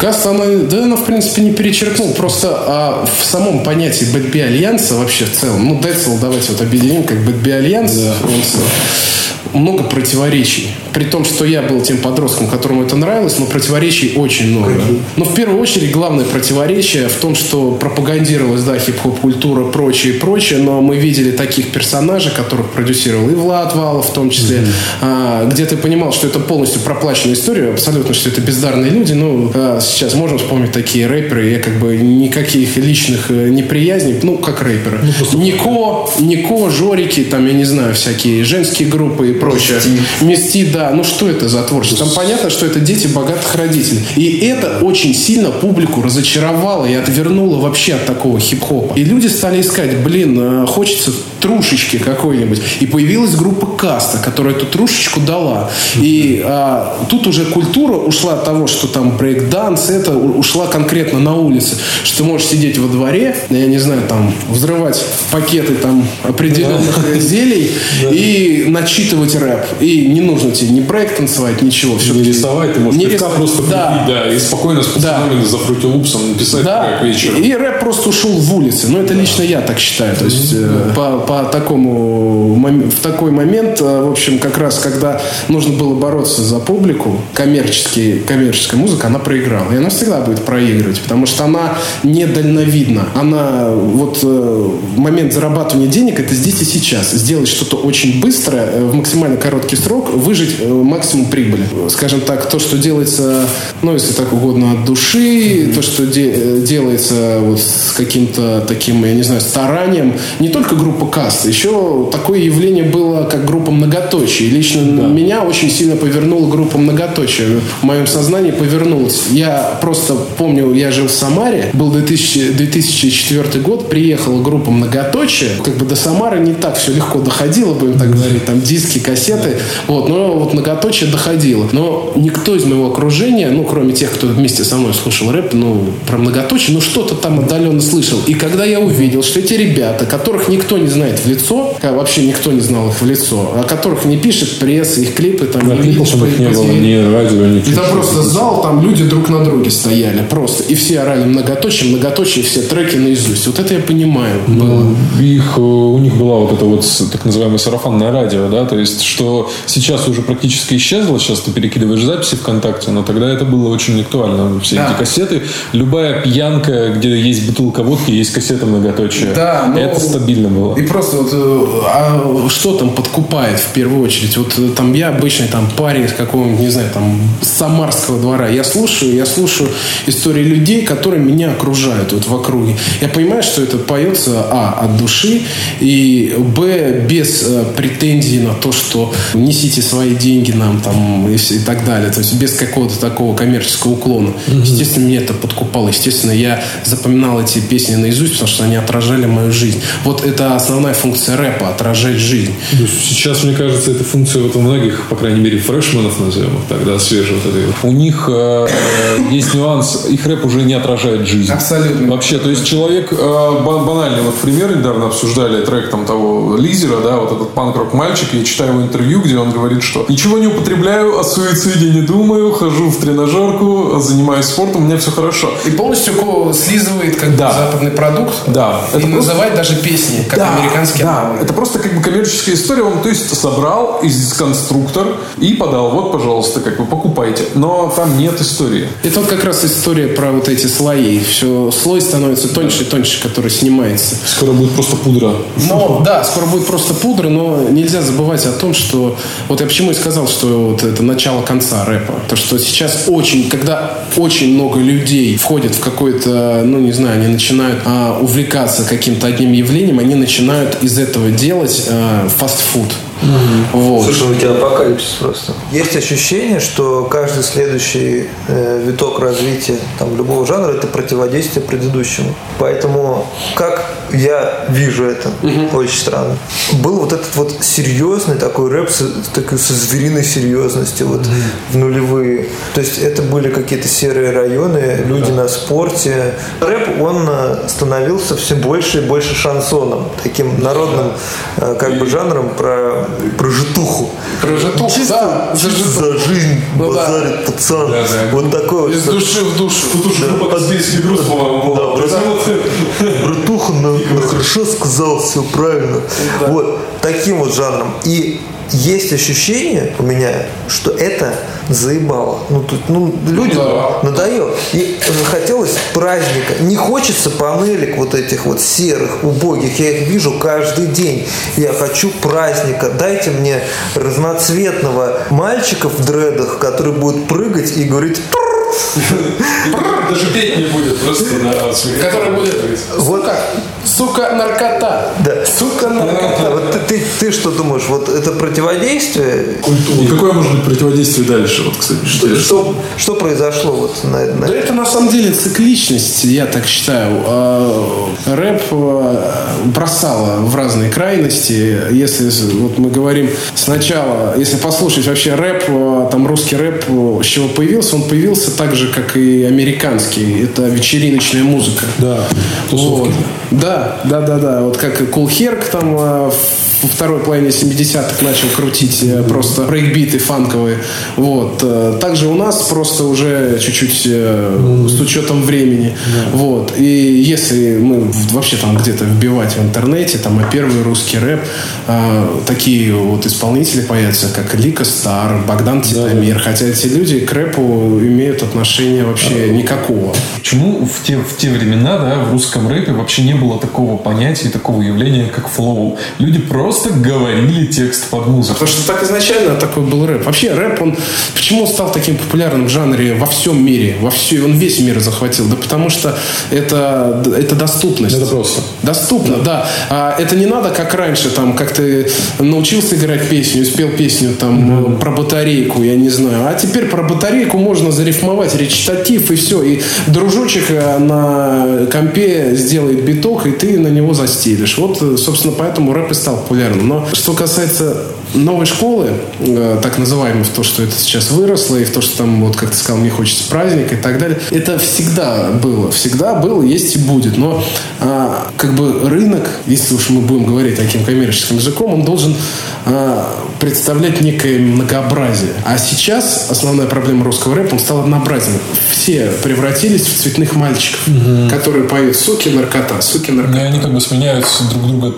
Каста, она, да, она, в принципе, не перечеркнула. Просто а, в самом понятии Bad B. Альянса вообще в целом, ну, Децл давайте вот объединим как Bad B. Альянс, он с- много противоречий. При том, что я был тем подростком, которому это нравилось, но противоречий очень много. Но в первую очередь главное противоречие в том, что пропагандировалась, да, хип-хоп культура, прочее, прочее, но мы видели таких персонажей, которых продюсировал и Влад Валов в том числе, а, где ты понимал, что это полностью проплаченная история, абсолютно, что это бездарные люди. Ну, а, сейчас можно вспомнить такие рэперы, я как бы никаких личных э, неприязней, ну, как рэперы. Нико, Нико, Жорики, там, я не знаю, всякие женские группы и прочее. Мести, да. Ну, что это за творчество? Там понятно, что это дети богатых родителей. И это очень сильно публику разочаровало и отвернуло вообще от такого хип-хопа. И люди стали искать, блин, э, хочется трушечки какой-нибудь. И появилась группа Каста, которая эту трушечку дала. И а, тут уже культура ушла от того, что там брейк-данс, это ушла конкретно на улице. Что ты можешь сидеть во дворе, я не знаю, там, взрывать пакеты там определенных зелий и начитывать рэп. И не нужно тебе ни брейк танцевать, ничего. Все Не рисовать, ты можешь Не рисовать, просто да. купить, да, и спокойно с пацанами за фрутилупсом написать Да, как вечером. и рэп просто ушел в улицы. Но это лично я так считаю. То есть э, по, по такому в такой момент, э, в общем, как раз когда нужно было бороться за публику, коммерческий, коммерческая музыка, она проиграла. И она всегда будет проигрывать, потому что она недальновидна. Она вот э, момент зарабатывания денег это здесь и сейчас. Сделать что-то очень быстрое, э, в максимально короткий срок, выжить э, максимум прибыли. Скажем так, то, что делается, ну, если так угодно, от души, то, что де- э, делается вот с каким-то таким, я не знаю, старанием, не только группа каст, еще такое явление было, как группа многоточие. Лично меня очень сильно повернула группа многоточие. В моем сознании повернулась. Я просто помню, я жил в Самаре, был 2000, 2004 год, приехала группа многоточие. Как бы до Самары не так все легко доходило, будем так говорить, там диски, кассеты. Вот, но вот многоточие доходило. Но никто из моего окружения, ну, кроме тех, кто вместе со мной слушал рэп, ну, про многоточие, ну, что-то там отдаленно слышал. И когда я увидел, что эти ребята, которых никто не знает в лицо, а вообще никто не знал их в лицо, о которых не пишет пресса, их клипы там Да, клипов у них не было, ни радио, ничего. Это просто зал, там люди друг на друге стояли просто. И все орали многоточие, многоточие, все треки наизусть. Вот это я понимаю. было. их, э, у них была вот эта вот так называемое сарафанное радио, да, то есть, что сейчас уже практически исчезло, сейчас ты перекидываешь записи ВКонтакте, но тогда это было очень актуально. Все Да. эти кассеты, любая пьянка, где есть бутылка водки, есть кассета многоточие. Да, но- Это стабильно было. И просто вот, э, а что там подкупает в первую очередь? Вот э, там я обычный там парень из какого-нибудь, не знаю, там Самарского двора. Я слушаю, я слушаю истории людей, которые меня окружают вот в округе. Я понимаю, что это поется, а, от души, и, б, без э, претензий на то, то, что несите свои деньги нам там и, и так далее. То есть без какого-то такого коммерческого уклона. Естественно, меня это подкупало. Естественно, я запоминал эти песни наизусть, потому что они отражали мою жизнь. Вот это основная функция рэпа – отражать жизнь. Сейчас, мне кажется, эта функция вот у многих, по крайней мере, фрешменов, назовем их так, да, свежих. вот этой вот. У них э, э, есть нюанс, их рэп уже не отражает жизнь. Абсолютно. Вообще, то есть человек, э, ба- банальный вот пример, недавно обсуждали трек там того лидера, да, вот этот панк-рок мальчик, я читаю его интервью, где он говорит, что ничего не употребляю, о суициде не думаю, хожу в тренажерку, занимаюсь спортом, у меня все хорошо. И полностью ко- слизывает как бы Да. западный продукт. Да. И Это просто- называет даже песни, как американские да. альбомы. Это просто как бы коммерческая история. Он, то есть, собрал из конструктор и подал. Вот, пожалуйста, как бы покупайте. Но там нет истории. Это вот как раз история про вот эти слои. Все, слой становится тоньше и тоньше, который снимается. Скоро будет просто пудра. Но, да, скоро будет просто пудра, но нельзя забывать о том, что... Вот я почему и сказал, что вот это начало конца рэпа. То, что сейчас очень... Когда очень много людей входят в какой-то, ну, не знаю, они начинают а, увлекаться каким-то одним явлением, они начинают из этого делать а, фастфуд. Вот. Слушай, у тебя апокалипсис просто. Есть ощущение, что каждый следующий э, виток развития там, любого жанра – это противодействие предыдущему. Поэтому, как я вижу это, очень странно. Был вот этот вот серьезный такой рэп с, такой, со звериной серьезностью вот, в нулевые. То есть это были какие-то серые районы, люди на спорте. Рэп, он э, становился все больше и больше шансоном, таким народным э, как бы жанром про, про житуху. Про житуху, Чисто, да, за чисто житуху. за жизнь Ну да. базарит пацан. Вот такой Из вот. души в душу. Тут уже по-каспийски груз, по-моему, Да, брат- Братуха на, на хорошо сказал, все правильно. Вот таким вот жанром. И есть ощущение у меня, что это заебало. Ну, тут, ну, людям Да. надоело. И захотелось праздника. Не хочется панелек вот этих вот серых, убогих. Я их вижу каждый день. Я хочу праздника. Дайте мне разноцветного мальчика в дредах, который будет прыгать и говорить Даже петь не будет, просто да, Который будет, сука, сука, наркота. Да. Сука, наркота. Вот ты, ты, ты что думаешь, вот это противодействие? И какое может быть противодействие дальше? Вот, кстати, что, Что, что произошло вот на, на- Да это на самом деле цикличность, я так считаю. А, Рэп а, бросало в разные крайности. Если вот мы говорим сначала, если послушать вообще рэп, а, там русский рэп, с чего появился, он появился так же, как и американский. Это вечериночная музыка. Да, Вот. Да, да, да, да. Вот как и Cool Herc там а, во второй половине 70-х начал крутить э, просто брейкбиты фанковые. Вот. Э, Также у нас просто уже чуть-чуть э, с учетом времени. Вот. И если мы вообще там где-то вбивать в интернете, там и первый русский рэп, такие вот исполнители появятся, как Лика Стар, Богдан Титамир. Хотя эти люди к рэпу имеют отношения вообще никакого. Почему в те, в те времена, да, в русском рэпе вообще не было такого понятия, такого явления, как флоу? Люди просто говорили текст под музыку. Потому что так изначально такой был рэп. Вообще рэп, он почему он стал таким популярным в жанре во всем мире? Во все, он весь мир захватил. Да потому что это, это доступность. Это просто. Доступно, да. А это не надо, как раньше, там, как ты научился играть песню, спел песню там э, про батарейку, я не знаю. А теперь про батарейку можно зарифмовать речитатив и все. И дружочек э, на компе сделает биток, и ты на него застелишь. Вот, э, собственно, поэтому рэп и стал популярным. Но что касается новой школы, э, так называемой, в то, что это сейчас выросло, и в то, что там, вот как ты сказал, мне хочется праздника и так далее, это всегда было. Всегда было, есть и будет. Но а, как бы рынок, если уж мы будем говорить таким коммерческим языком, он должен а, представлять некое многообразие. А сейчас основная проблема русского рэпа, он стал однообразен. Все превратились в цветных мальчиков, которые поют «суки, наркота», «суки, наркота». Ну, и они как бы сменяют друг друга,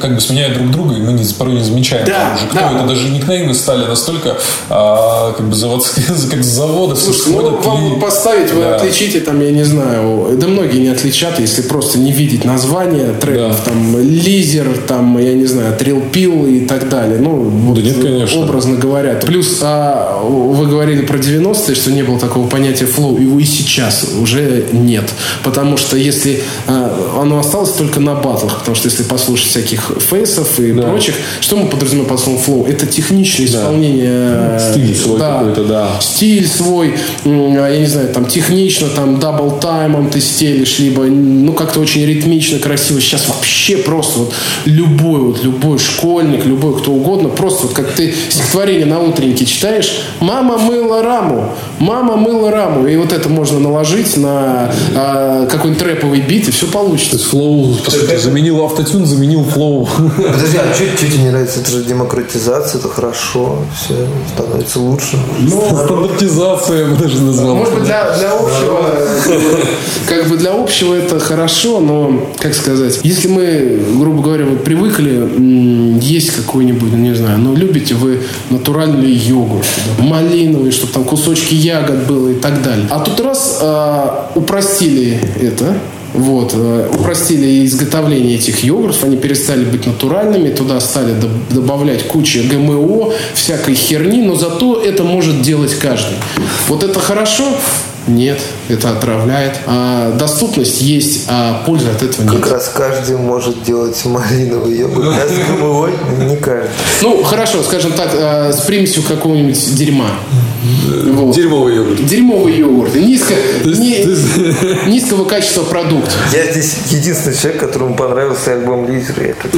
как бы сменяют друг друга, и мы не, порой не замечаем. Да, уже, кто да. это. Даже никнеймы стали настолько а, как бы заводские, (laughs) как с завода Слушайте, ну вам и- поставить, вы Да. отличите, там, я не знаю, да многие не отличат, если просто не видеть название треков, Да. там, Lizer, там, я не знаю, Thrill Pill и так далее. Ну, вот, Да нет, конечно. образно говоря. Плюс, а, вы говорили про 90-е, что не было такого понятия флоу, его и сейчас уже нет. Потому что если а, оно осталось только на батлах, потому что если послушать всяких фейсов и прочих, что мы подразумеваем под словом флоу? Это техничное исполнение. Стиль свой какой-то, да. Стиль свой, а, я не знаю, там технично, там double time ом ты стелишь, либо ну как-то очень ритмично, красиво. Сейчас вообще просто вот любой, вот любой школьник, любой кто угодно, просто вот как ты стихотворение на утреннике читаешь, мама мыла раму, мама мыла раму, и вот это можно наложить на а, какой-нибудь трэповый бит, и все То получится. есть флоу, по сути, заменил автотюн, заменил флоу. Подожди, а что тебе не нравится? Это же демократизация, это хорошо, все становится лучше. Стандартизация, я бы даже назвал. Может быть, для, для общего, э, как бы для общего это хорошо, но, как сказать, если мы, грубо говоря, вы привыкли есть какой-нибудь, не знаю, ну, любите вы натуральный йогурт, малиновый, чтобы там кусочки ягод было и так далее. А тут раз а, упростили это, вот, э, упростили изготовление этих йогуртов, они перестали быть натуральными, туда стали доб- добавлять кучу ГМО, всякой херни, но зато это может делать каждый. Вот это хорошо? Нет, это отравляет. А доступность есть, а пользы от этого нет. Как раз каждый может делать малиновый йогурт, а с ГМО не каждый. Ну, хорошо, скажем так, э, с примесью какого-нибудь дерьма. Вот. Дерьмовый йогурт. Дерьмовый йогурт. Низко, не- (laughs) низкого качества продукт. Я здесь единственный человек, которому понравился альбом Лизера. Это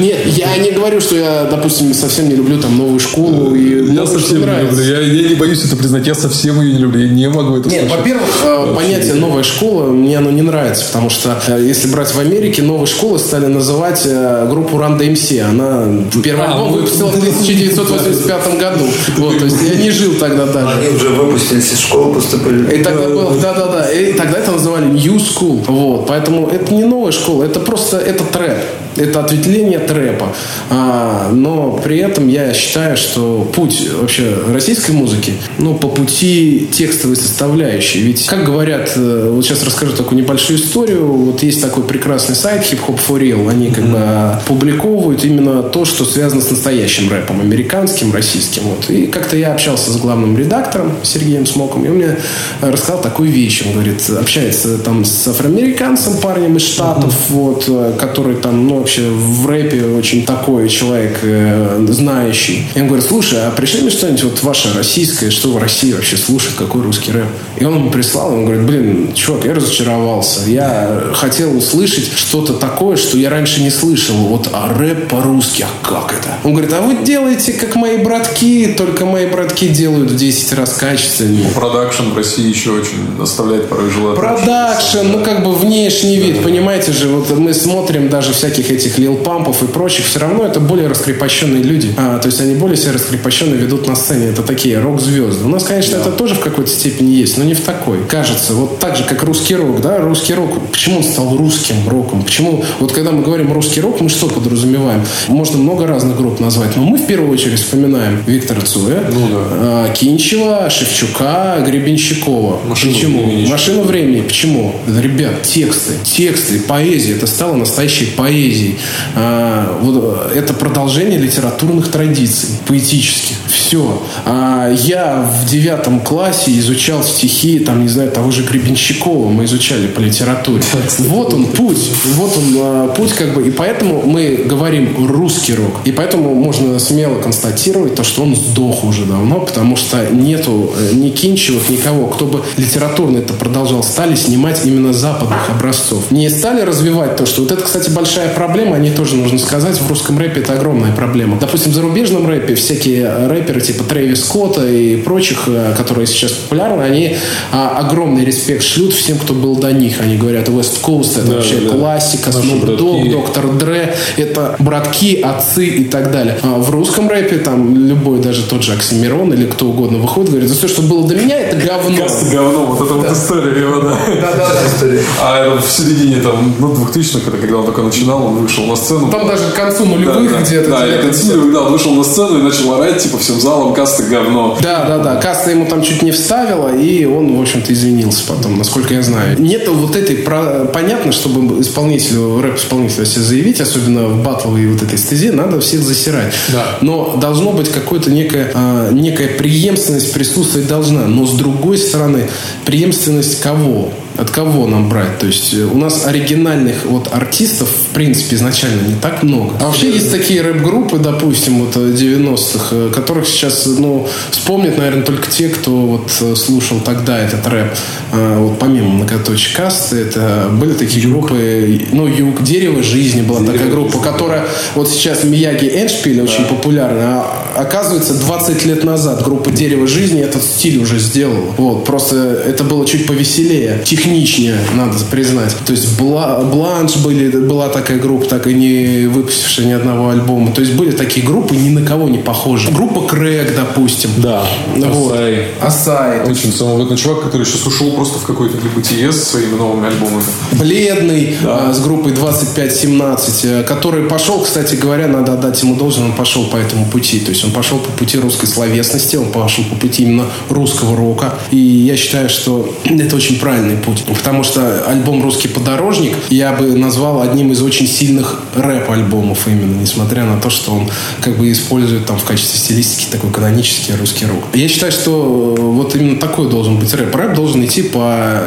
Нет, я не говорю, что я, допустим, совсем не люблю там новую школу. И Я совсем не люблю. Я, я не боюсь это признать. Я совсем ее не люблю. Я не могу это Нет, во-первых, э, понятие новая школа мне оно не нравится, потому что э, если брать в Америке, новой школой стали называть э, группу Run DMC. Она первый А, альбом ну, выпустила в (laughs) 1985 году. Вот, то есть я не жил тогда даже. Они уже выпустились из школы, поступили. И тогда было, да, да, да. И тогда это называли New School. Вот. Поэтому это не новая школа, это просто это трэп. Это ответвление трэпа. А, но при этом я считаю, что путь вообще российской музыки, ну, по пути текстовой составляющей. Ведь, как говорят, э, вот сейчас расскажу такую небольшую историю. Вот есть такой прекрасный сайт Hip Hop for Real. Они как бы публиковывают именно то, что связано с настоящим рэпом, американским, российским. Вот. И как-то я общался с главным редактором Сергеем Смоком, и он мне рассказал такую вещь. Он говорит, общается там с афроамериканцем, парнем из Штатов, вот, э, который там, ну, вообще в рэпе очень такой человек э, знающий. И он говорит, слушай, а пришли мне что-нибудь вот ваше российское, что в России вообще слушает, какой русский рэп? И он ему прислал, и он говорит, блин, чувак, я разочаровался. Я хотел услышать что-то такое, что я раньше не слышал. Вот, а рэп по-русски, а как это? Он говорит, а вы делаете, как мои братки, только мои братки делают в 10 раз качественнее. Продакшн в России еще очень оставляет порой желать. Продакшн, ну как бы внешний вид, понимаете же, вот мы смотрим даже всяких этих лил пампов и прочих, все равно это более раскрепощенные люди. А, то есть они более себя раскрепощенно ведут на сцене. Это такие рок-звезды. У нас, конечно, это тоже в какой-то степени есть, но не в такой. Кажется, вот так же, как русский рок, да, русский рок, почему он стал русским роком? Почему, вот когда мы говорим русский рок, мы что подразумеваем? Можно много разных групп назвать, но мы в первую очередь вспоминаем Виктора Цоя, а, Кинчева, Шевчука, Гребенщикова. Машину Почему? времени. Машина времени. Почему? Ребят, тексты, тексты, поэзия. Это стало настоящей поэзией. А, вот, э, это продолжение литературных традиций, поэтических. Все. А, я в девятом классе изучал стихи, там, не знаю, того же Гребенщикова. Мы изучали по литературе. (laughs) Вот он путь. Вот он а, путь, как бы. И поэтому мы говорим русский рок. И поэтому можно смело констатировать то, что он сдох уже давно, потому что нету э, ни Кинчевых, никого, кто бы литературно это продолжал. Стали снимать именно западных образцов. Не стали развивать то, что... Вот это, кстати, большая проблема, о ней тоже нужно сказать. В русском рэпе это огромная проблема. Допустим, в зарубежном рэпе всякие рэперы типа Трэвис Скотта и прочих, э, которые сейчас популярны, они а, огромный респект шлют всем, кто был до них. Они говорят, West Coast это вообще да. классика, Snoop Dogg. Доктор Дре, это братки, отцы и так далее. А в русском рэпе там любой, даже тот же Оксимирон или кто угодно выходит, говорит, за все, что было до меня, это говно. Каста говно, вот это вот история его, да. А это в середине там, ну, 2000-х, это когда он только начинал, он вышел на сцену. Там даже к концу нулевых да, где-то. Да, и кажется, концу, да, он вышел на сцену и начал орать, типа, всем залом, каста говно. Да, да, да. Каста ему там чуть не вставила, и он, в общем-то, извинился потом, насколько я знаю. Нету вот этой... про- Понятно, чтобы исполнителю, рэп-исполнителю себе заявить, особенно в батловой вот этой стезе, надо всех засирать. Да. Но должно быть какое-то некая, а, некая преемственность присутствовать должна. Но с другой стороны, преемственность кого? От кого нам брать? То есть э, у нас оригинальных вот артистов, в принципе, изначально не так много. А вообще есть такие рэп-группы, допустим, вот э, 90-х, э, которых сейчас, ну, вспомнят, наверное, только те, кто вот э, слушал тогда этот рэп. А, Вот помимо многоточий касты, это были такие группы, ну, Юг, Дерево жизни была такая группа, которая вот сейчас Мияги Эншпиль очень популярна, а оказывается 20 лет назад группа Дерево жизни этот стиль уже сделала. Вот, просто это было чуть повеселее, техничнее, надо признать. То есть Бла- Бланш были, была такая группа, так и не выпустившая ни одного альбома. То есть были такие группы, ни на кого не похожие. Группа Крэк, допустим. Да. Вот. Асай. Асай. Очень самобытный чувак, который сейчас ушел просто в какой-то небытие с своими новыми альбомами. Бледный а, с группой 2517, э, который пошел, кстати говоря, надо отдать ему должное, он пошел по этому пути. То есть он пошел по пути русской словесности, он пошел по пути именно русского рока. И я считаю, что (clears throat) это очень правильный путь. Потому что альбом «Русский подорожник» я бы назвал одним из очень сильных рэп-альбомов именно, несмотря на то, что он как бы использует там в качестве стилистики такой канонический русский рок. Я считаю, что э, вот именно такой должен быть рэп. Рэп должен идти по,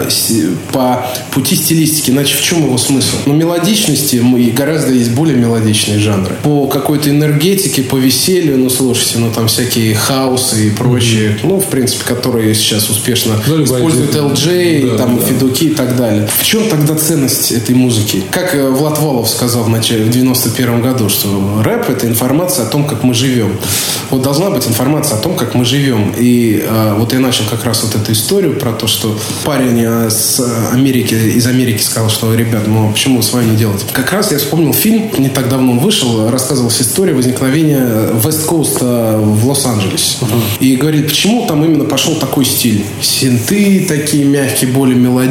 по пути стилистики, иначе в чем его смысл? Ну, мелодичности мы- гораздо есть более мелодичные жанры. По какой-то энергетике, по веселью, ну, слушайте, ну, там всякие хаосы и прочие, ну, в принципе, которые сейчас успешно Ну, любая используют. LJ, Да, там, да. Федуки и так далее. В чем тогда ценность этой музыки? Как э, Влад Волов сказал в начале, в 91 году, что рэп – это информация о том, как мы живем. Вот должна быть информация о том, как мы живем. И э, вот я начал как раз вот эту историю про то, что парень э, с Америки, из Америки сказал, что, ребят, ну а почему с вами не делаете? Как раз я вспомнил фильм, не так давно он вышел, рассказывалась история возникновения Вест Коуста в Лос-Анджелесе. И говорит, почему там именно пошел такой стиль? Синты такие мягкие, более мелодичные,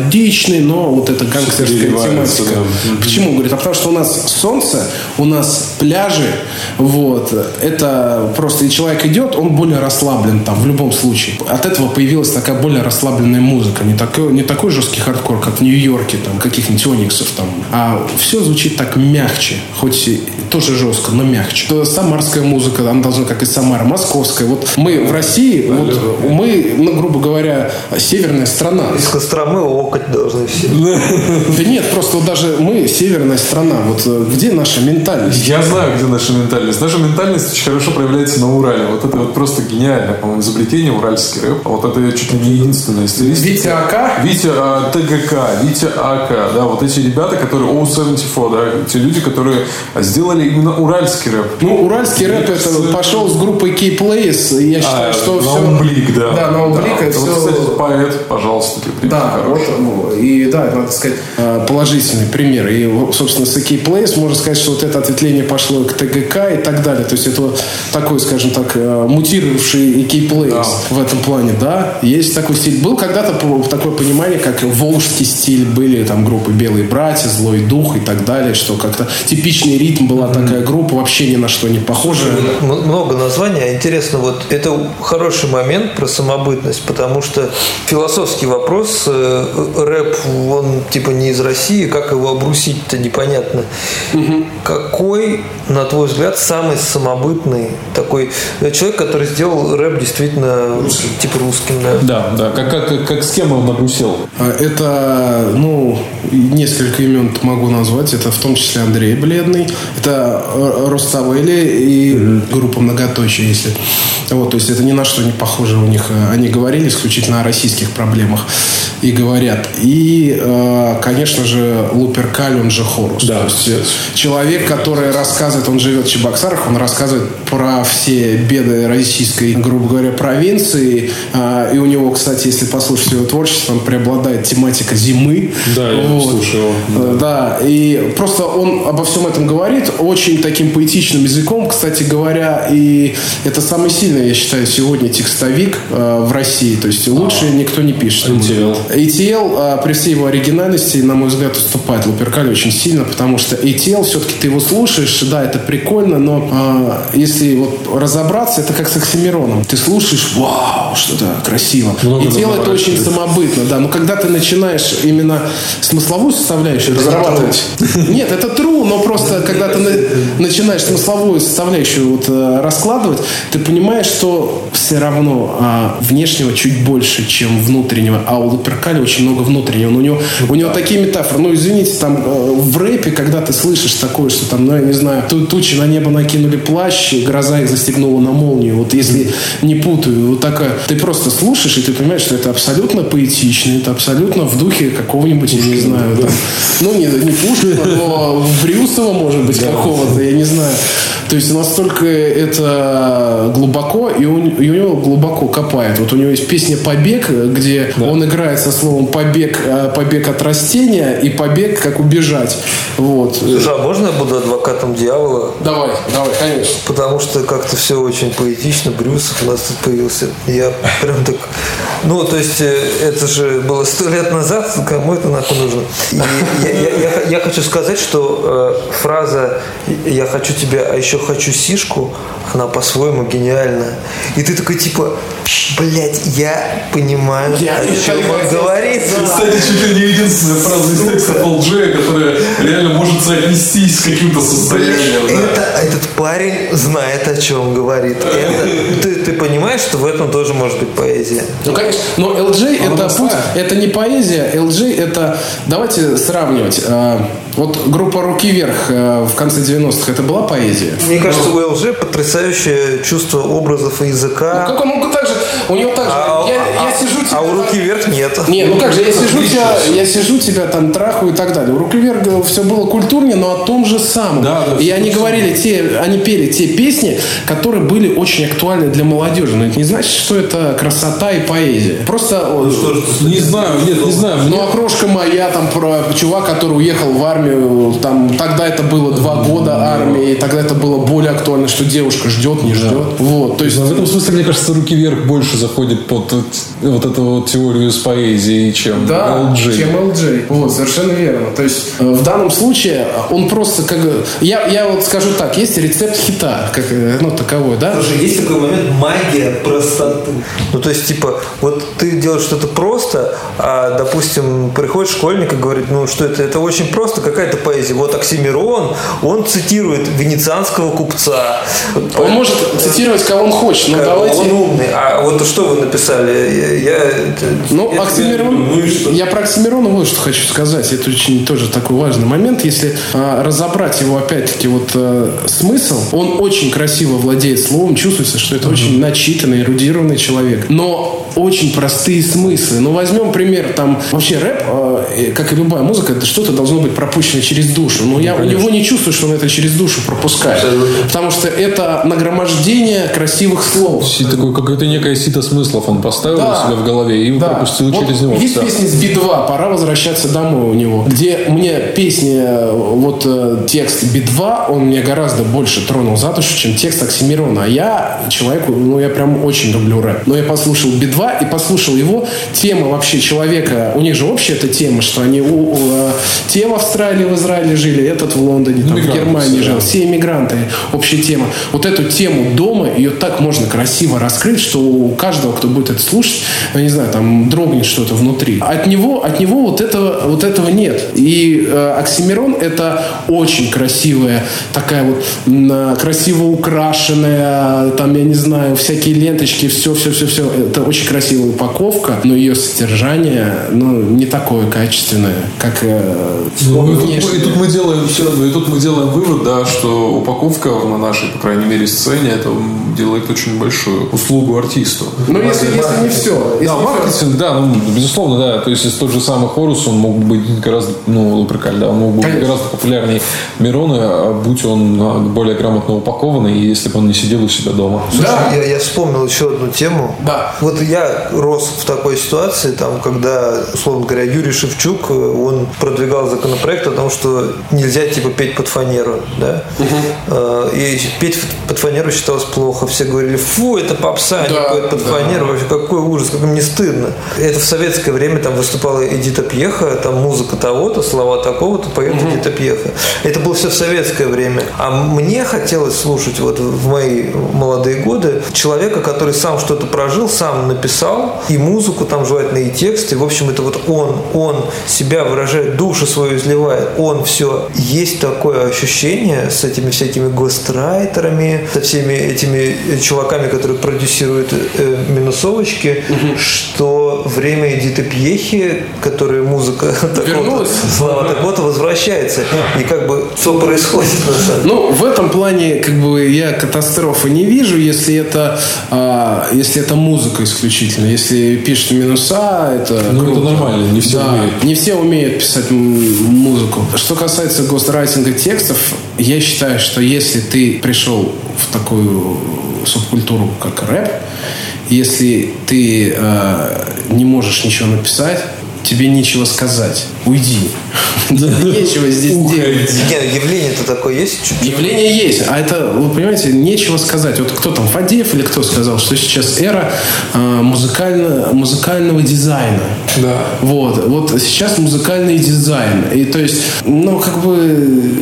но вот эта гангстерская тематика. да. Почему? Говорит, а потому что у нас солнце, у нас пляжи, вот, это просто, и человек идет, он более расслаблен там, в любом случае. От этого появилась такая более расслабленная музыка, не такой, не такой жесткий хардкор, как в Нью-Йорке, там, каких-нибудь Ониксов там, а все звучит так мягче, хоть и тоже жестко, но мягче. То Самарская музыка, она должна, как и Самара, московская. Вот мы в России, вот мы, ну, грубо говоря, северная страна. Из Костромы окать должны все. (laughs) Да нет, просто вот даже мы северная страна. Вот э, где наша ментальность? Я знаю, где наша ментальность. Наша ментальность очень хорошо проявляется на Урале. Вот это вот просто гениальное, по-моему, изобретение уральский рэп. Вот это чуть ли не единственное стилистика. Витя АК? Витя а, ТГК, Витя АК, да, вот эти ребята, которые O74, да, те люди, которые сделали именно уральский рэп. Ну, уральский рэп это пошел с группой K-Plays. и Я считаю, А, что все... Наумблик, да. Да, Наумблик, это Вот, все... кстати, поэт, пожалуйста, ты Да, вот, ну, и да, надо сказать, э, положительный пример. И, собственно, с AK Place можно сказать, что вот это ответвление пошло к ТГК и так далее. То есть это вот такой, скажем так, э, мутировавший AK Place в этом плане, да. Есть такой стиль. Был когда-то такое понимание, как волжский стиль. Были там группы Белые братья, Злой дух и так далее, что как-то типичный ритм была такая группа, вообще ни на что не похожая. Много названий. А интересно, вот это хороший момент про самобытность, потому что философский вопрос, э, рэп, он типа не из России, как его обрусить-то непонятно. Какой, на твой взгляд, самый самобытный такой э, человек, который сделал рэп действительно типа русским, да? Да, да. Как, как, как с кем он набрусил? А, Это, ну, несколько имен могу назвать. Это в том числе Андрей Бледный. Это э, Роставели и группа Многоточие, если... Вот, то есть это ни на что не похоже у них. Э, Они говорили исключительно о российских проблемах и говорят. И, э, конечно же, Луперкаль, он же Хорус. Да, То есть, э, человек, который рассказывает, он живет в Чебоксарах, он рассказывает про все беды российской, грубо говоря, провинции. А, И у него, кстати, если послушать его творчество, там преобладает тематика зимы. Да, я слушаю его. Э, Да, и просто он обо всем этом говорит очень таким поэтичным языком, кстати говоря, и это самый сильный, я считаю, сегодня текстовик э, в России. То есть лучше никто не пишет. ATL. ATL, а, при всей его оригинальности, на мой взгляд, уступает Луперкалю очень сильно, потому что ATL, все-таки ты его слушаешь, да, это прикольно, но а, если вот разобраться, это как с Оксимироном. Ты слушаешь, вау, что-то красиво. Много ATL это очень самобытно, да, но когда ты начинаешь именно смысловую составляющую разрабатывать. Нет, это true, но просто когда ты на- начинаешь смысловую составляющую вот, э, раскладывать, ты понимаешь, что все равно а, внешнего чуть больше, чем внутреннего. А у Луперкали очень много внутреннего. Но у него, у него такие метафоры. Ну, извините, там э, в рэпе, когда ты слышишь такое, что там, ну, я не знаю, ту- тучи на небо накинули плащ, и гроза их застегнула на молнию. Вот если не путаю, вот такая, ты просто слушаешь, и ты понимаешь, что это абсолютно поэтично, это абсолютно в духе какого-нибудь, я не знаю, там, ну, не, не Пушкина, но Брюсова, может быть, какого-то, я не знаю. То есть настолько это глубоко, и у, и у него глубоко копает. Вот у него есть песня «Побег», где он играет со словом «побег», э, «побег от растения» и «побег, как убежать». Вот. Слушай, а можно я буду адвокатом дьявола? Давай, давай, конечно. Потому что как-то все очень поэтично. Брюсов у нас тут появился. Я прям так... Ну, то есть, э, это же было сто лет назад. Кому это нахуй нужно? И я, я- я- я хочу сказать, что э, фраза «я хочу тебя, а еще хочу сишку», она по-своему гениальна. И ты такой, типа, блядь, я понимаю, Я о чем он говорит. Кстати, чуть ли не единственная фраза из текста Пол Джея, которая реально может соотнестись с каким-то состоянием. да. Это, этот парень знает, о чем говорит. Это- ты, ты понимаешь, что в этом тоже может быть поэзия? Ну, конечно. Но LJ это путь, это не поэзия. LJ это... Давайте сравнивать. Э, Вот группа «Руки вверх» э, в конце 90-х, это была поэзия? Мне кажется, у ЛЖ потрясающее чувство образов и языка. Как он мог так же... У него так же... А, я, а- я сижу... а у руки вверх нет. Не, ну как же, я сижу, тебя, я сижу, тебя там трахаю и так далее. У Руки вверх все было культурнее, но о том же самом. Да, да, и они говорили, те, они пели те песни, которые были очень актуальны для молодежи. Но это не значит, что это красота и поэзия. Просто... Не знаю, нет, не знаю. Ну, окрошка моя, там, про чувак, который уехал в армию, там, тогда это было два года армии, тогда это было более актуально, что девушка ждет, не ждет. Вот, то есть... Но в этом смысле, мне кажется, руки вверх больше заходит под вот вот эту вот теорию с поэзией, чем Да, LG. чем LJ. Вот, совершенно верно. То есть э, в данном случае он просто как... бы- Я, я вот скажу так, есть рецепт хита, как, э, ну, таковой, да? Слушай, есть такой момент магия простоты. Ну, то есть, типа, вот ты делаешь что-то просто, а, допустим, приходит школьник и говорит, ну, что это? Это очень просто, какая-то поэзия. Вот Оксимирон, он цитирует венецианского купца. Он может цитировать, кого он хочет, но Как давайте... Он умный. А вот что вы написали? Я, Ну, я Оксимирон, тебе- ну что? я про Оксимирона вот что хочу сказать. Это очень тоже такой важный момент. Если а, разобрать его, опять-таки, вот а, смысл, он очень красиво владеет словом, чувствуется, что это очень начитанный, эрудированный человек. Но очень простые смыслы. Ну, возьмем пример, там, вообще рэп, а, э, как и любая музыка, это что-то должно быть пропущено через душу. Но я у него не чувствую, что он это через душу пропускает. Потому что это нагромождение красивых слов. Такое какое-то некое сито смыслов он поставил Да. у себя в голове и Да. пропустил Вот через него. Есть Да. песня с Би-2 «Пора возвращаться домой» у него, где мне песня, э, вот э, текст Би-2, он мне гораздо больше тронул за душу, чем текст Оксимирона. А я человеку, ну, я прям очень люблю рэп. Но я послушал Би-2 и послушал его. Тема вообще человека, у них же общая эта тема, что они у, у, э, те в Австралии, в Израиле жили, этот в Лондоне, там, в Германии жил. да. Все иммигранты, общая тема. Вот эту тему дома, ее так можно красиво раскрыть, что у каждого, кто будет это слушать, ну, не знаю, там дрогнет что-то внутри. От него, от него вот этого, вот этого нет. И э, Оксимирон это очень красивая, такая вот м, красиво украшенная, там, я не знаю, всякие ленточки, все, все, все, все. Это очень красивая упаковка, но ее содержание, ну, не такое качественное, как э, Ну, и, тут, и тут мы делаем и тут мы делаем вывод, да, что упаковка на нашей, по крайней мере, сцене это делает очень большую услугу артисту. Ну, если, если не все. Да, маркетинг, да, ну, безусловно, да. То есть, если тот же самый Хорус, он мог бы быть гораздо, ну, Луприкаль, да, он мог бы быть Конечно. гораздо популярнее Мирона, будь он а, более грамотно упакованный, если бы он не сидел у себя дома. Да. Я, я вспомнил еще одну тему. Да. Вот я рос в такой ситуации, там, когда, условно говоря, Юрий Шевчук, э, он продвигал законопроект о том, что нельзя типа петь под фанеру, да? Э, И петь под фанеру считалось плохо. Все говорили, фу, это попса, Да, поют под фанеру, вообще какой ужас, как им не стыдно. Это в советское время там выступала Эдита Пьеха, там музыка того-то, слова такого-то, поет Эдита Пьеха. Это было все в советское время. А мне хотелось слушать вот в мои молодые годы человека, который сам что-то прожил, сам написал написал, и музыку там желательно, и текст, и, в общем, это вот он, он себя выражает, душу свою изливает, он все. Есть такое ощущение с этими всякими гострайтерами, со всеми этими чуваками, которые продюсируют э, минусовочки, что время Эдиты Пьехи, которая музыка (laughs) Вернулась? Слава так вот возвращается. И как бы что происходит на самом деле? Ну, в этом плане, как бы, я катастрофы не вижу, если это, а, если это музыка исключительно. Если пишут минуса, это Ну, это круто. нормально, не все Да, умеют. не все умеют писать музыку. Что касается гострайтинга текстов, я считаю, что если ты пришел в такую субкультуру, как рэп, если ты э, не можешь ничего написать, тебе нечего сказать. Уйди. Нечего здесь делать. Не, явление-то такое есть? Явление есть, а это, вы понимаете, нечего сказать. Вот кто там, Фадеев или кто сказал, что сейчас эра э, музыкально, музыкального дизайна. Да. Вот, вот сейчас музыкальный дизайн. И то есть, ну, как бы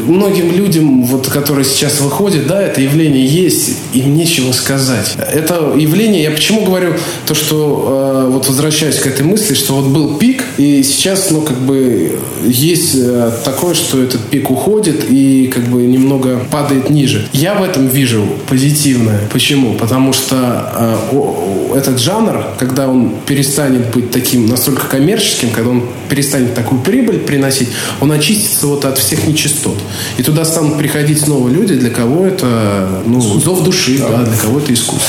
многим людям, вот, которые сейчас выходят, да, это явление есть, им нечего сказать. Это явление, я почему говорю то, что, э, вот возвращаясь к этой мысли, что вот был пик, и сейчас, ну, как бы есть э, такое, что этот пик уходит и как бы немного падает ниже. Я в этом вижу позитивное. Почему? Потому что э, этот жанр, когда он перестанет быть таким настолько коммерческим, когда он перестанет такую прибыль приносить, он очистится вот от всех нечистот. И туда станут приходить снова люди, для кого это ну, зов души, да, для кого это искусство.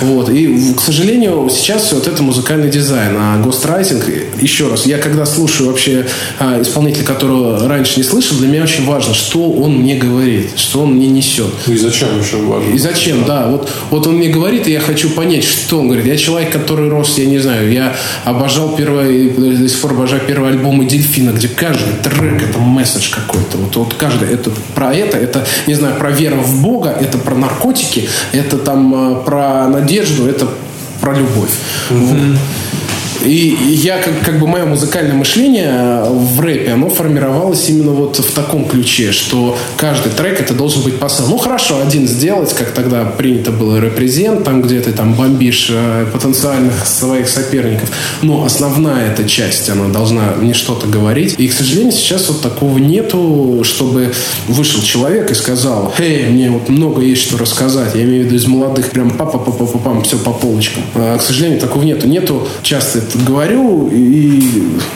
Вот. И, к сожалению, сейчас вот это музыкальный дизайн. А гострайтинг, еще раз, я когда слушаю вообще а, исполнителя, которого раньше не слышал, для меня очень важно, что он мне говорит, что он мне несет. Ну и зачем еще важно? И зачем, да. Вот, вот он мне говорит, и я хочу понять, что он говорит. Я человек, который рос, я не знаю, я обожал первый, до сих пор обожаю первый альбом Дельфина, где каждый трек это месседж какой-то. Вот, вот каждый, это про это, это, не знаю, про веру в Бога, это про наркотики, это там э, про надежду, это про любовь. Вот. И я, как, как бы, мое музыкальное мышление в рэпе, оно формировалось именно вот в таком ключе, что каждый трек это должен быть посыл. Ну, хорошо, один сделать, как тогда принято было репрезент, там, где ты там бомбишь э, потенциальных своих соперников. Но основная эта часть, она должна не что-то говорить. И, к сожалению, сейчас вот такого нету, чтобы вышел человек и сказал, «Эй, мне вот много есть что рассказать». Я имею в виду из молодых прям папа папа папа пам все по полочкам. А, к сожалению, такого нету. Нету, часто говорю, и,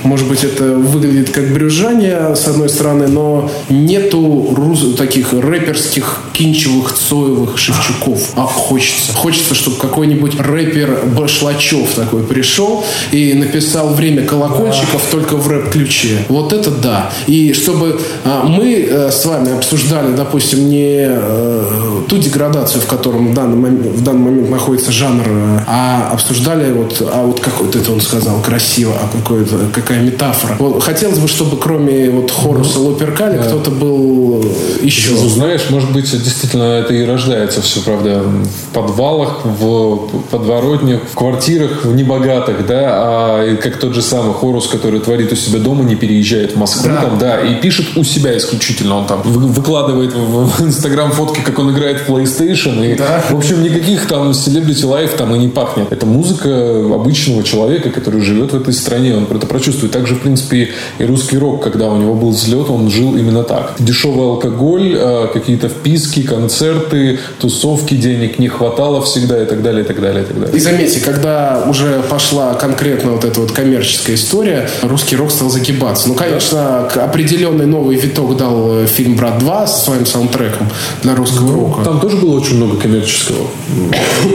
может быть, это выглядит как брюзжание, с одной стороны, но нету рус- таких рэперских, кинчевых, цоевых Шевчуков. А хочется. Хочется, чтобы какой-нибудь рэпер Башлачев такой пришел и написал «Время колокольчиков» только в рэп-ключе. Вот это да. И чтобы а, мы э, с вами обсуждали, допустим, не э, ту деградацию, в котором в данный момент, в данный момент находится жанр, э, а обсуждали вот, а вот как вот это он сказал, красиво, а какой-то, какая метафора. Вот, хотелось бы, чтобы кроме вот Хоруса Лоперкали кто-то был еще. Ну, знаешь, может быть, действительно это и рождается все, правда, в подвалах, в подворотнях, в квартирах, в небогатых, да, а как тот же самый Хорус, который творит у себя дома, не переезжает в Москву, Да. там, да, и пишет у себя исключительно, он там вы- выкладывает в в Инстаграм фотки, как он играет в PlayStation, и, Да. в общем, никаких там Celebrity Life там и не пахнет. Это музыка обычного человека, который живет в этой стране, он это прочувствует. Также, в принципе, и русский рок, когда у него был взлет, он жил именно так. Дешевый алкоголь, э, какие-то вписки, концерты, тусовки, денег не хватало всегда и так далее, и так далее, и так далее. И заметьте, когда уже пошла конкретно вот эта вот коммерческая история, русский рок стал загибаться. Ну, конечно, определенный новый виток дал э, фильм «Брат 2» со своим саундтреком для русского рока. Там тоже было очень много коммерческого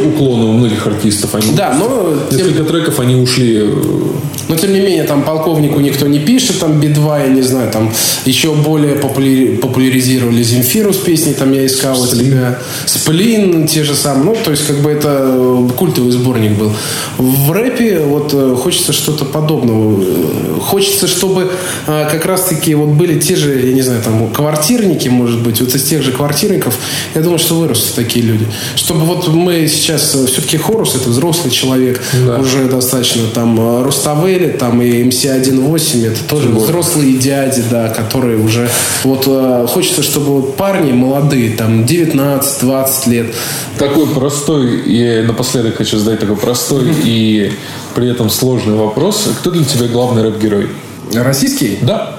уклона у многих артистов. Они, Да, но тем, Несколько треков они ушли э, но тем не менее, там полковнику никто не пишет, там Би-2, я не знаю, там еще более популяри- популяризировали Земфиру с песней, там я искал у тебя. Сплин, те же самые. Ну, то есть, как бы это э, культовый сборник был. В рэпе вот э, хочется что-то подобного. Хочется, чтобы как раз-таки вот были те же, я не знаю, там квартирники, может быть, вот из тех же квартирников, я думаю, что вырастут такие люди. Чтобы вот мы сейчас, все-таки Хорус, это взрослый человек, уже достаточно там э, Руставели, там и МС-1.8, это тоже взрослые дяди, да, которые уже... Вот э, хочется, чтобы вот парни молодые, там 19-20 лет, Такой простой, я напоследок хочу задать такой простой и при этом сложный вопрос. Кто для тебя главный рэп-герой? российские, Да.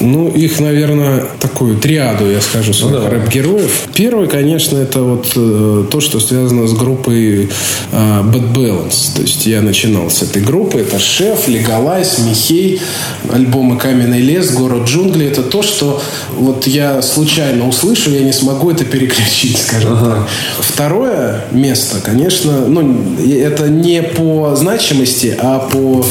Ну, их, наверное, такую триаду, я скажу, своих давай. рэп-героев. Первый, конечно, это вот э, то, что связано с группой э, Bad Balance. То есть я начинал с этой группы. Это Шеф, Легалайз, Михей, альбомы Каменный лес, Город джунглей. Это то, что вот я случайно услышу, я не смогу это переключить, (laughs) скажем так. Второе место, конечно, ну, это не по значимости, а по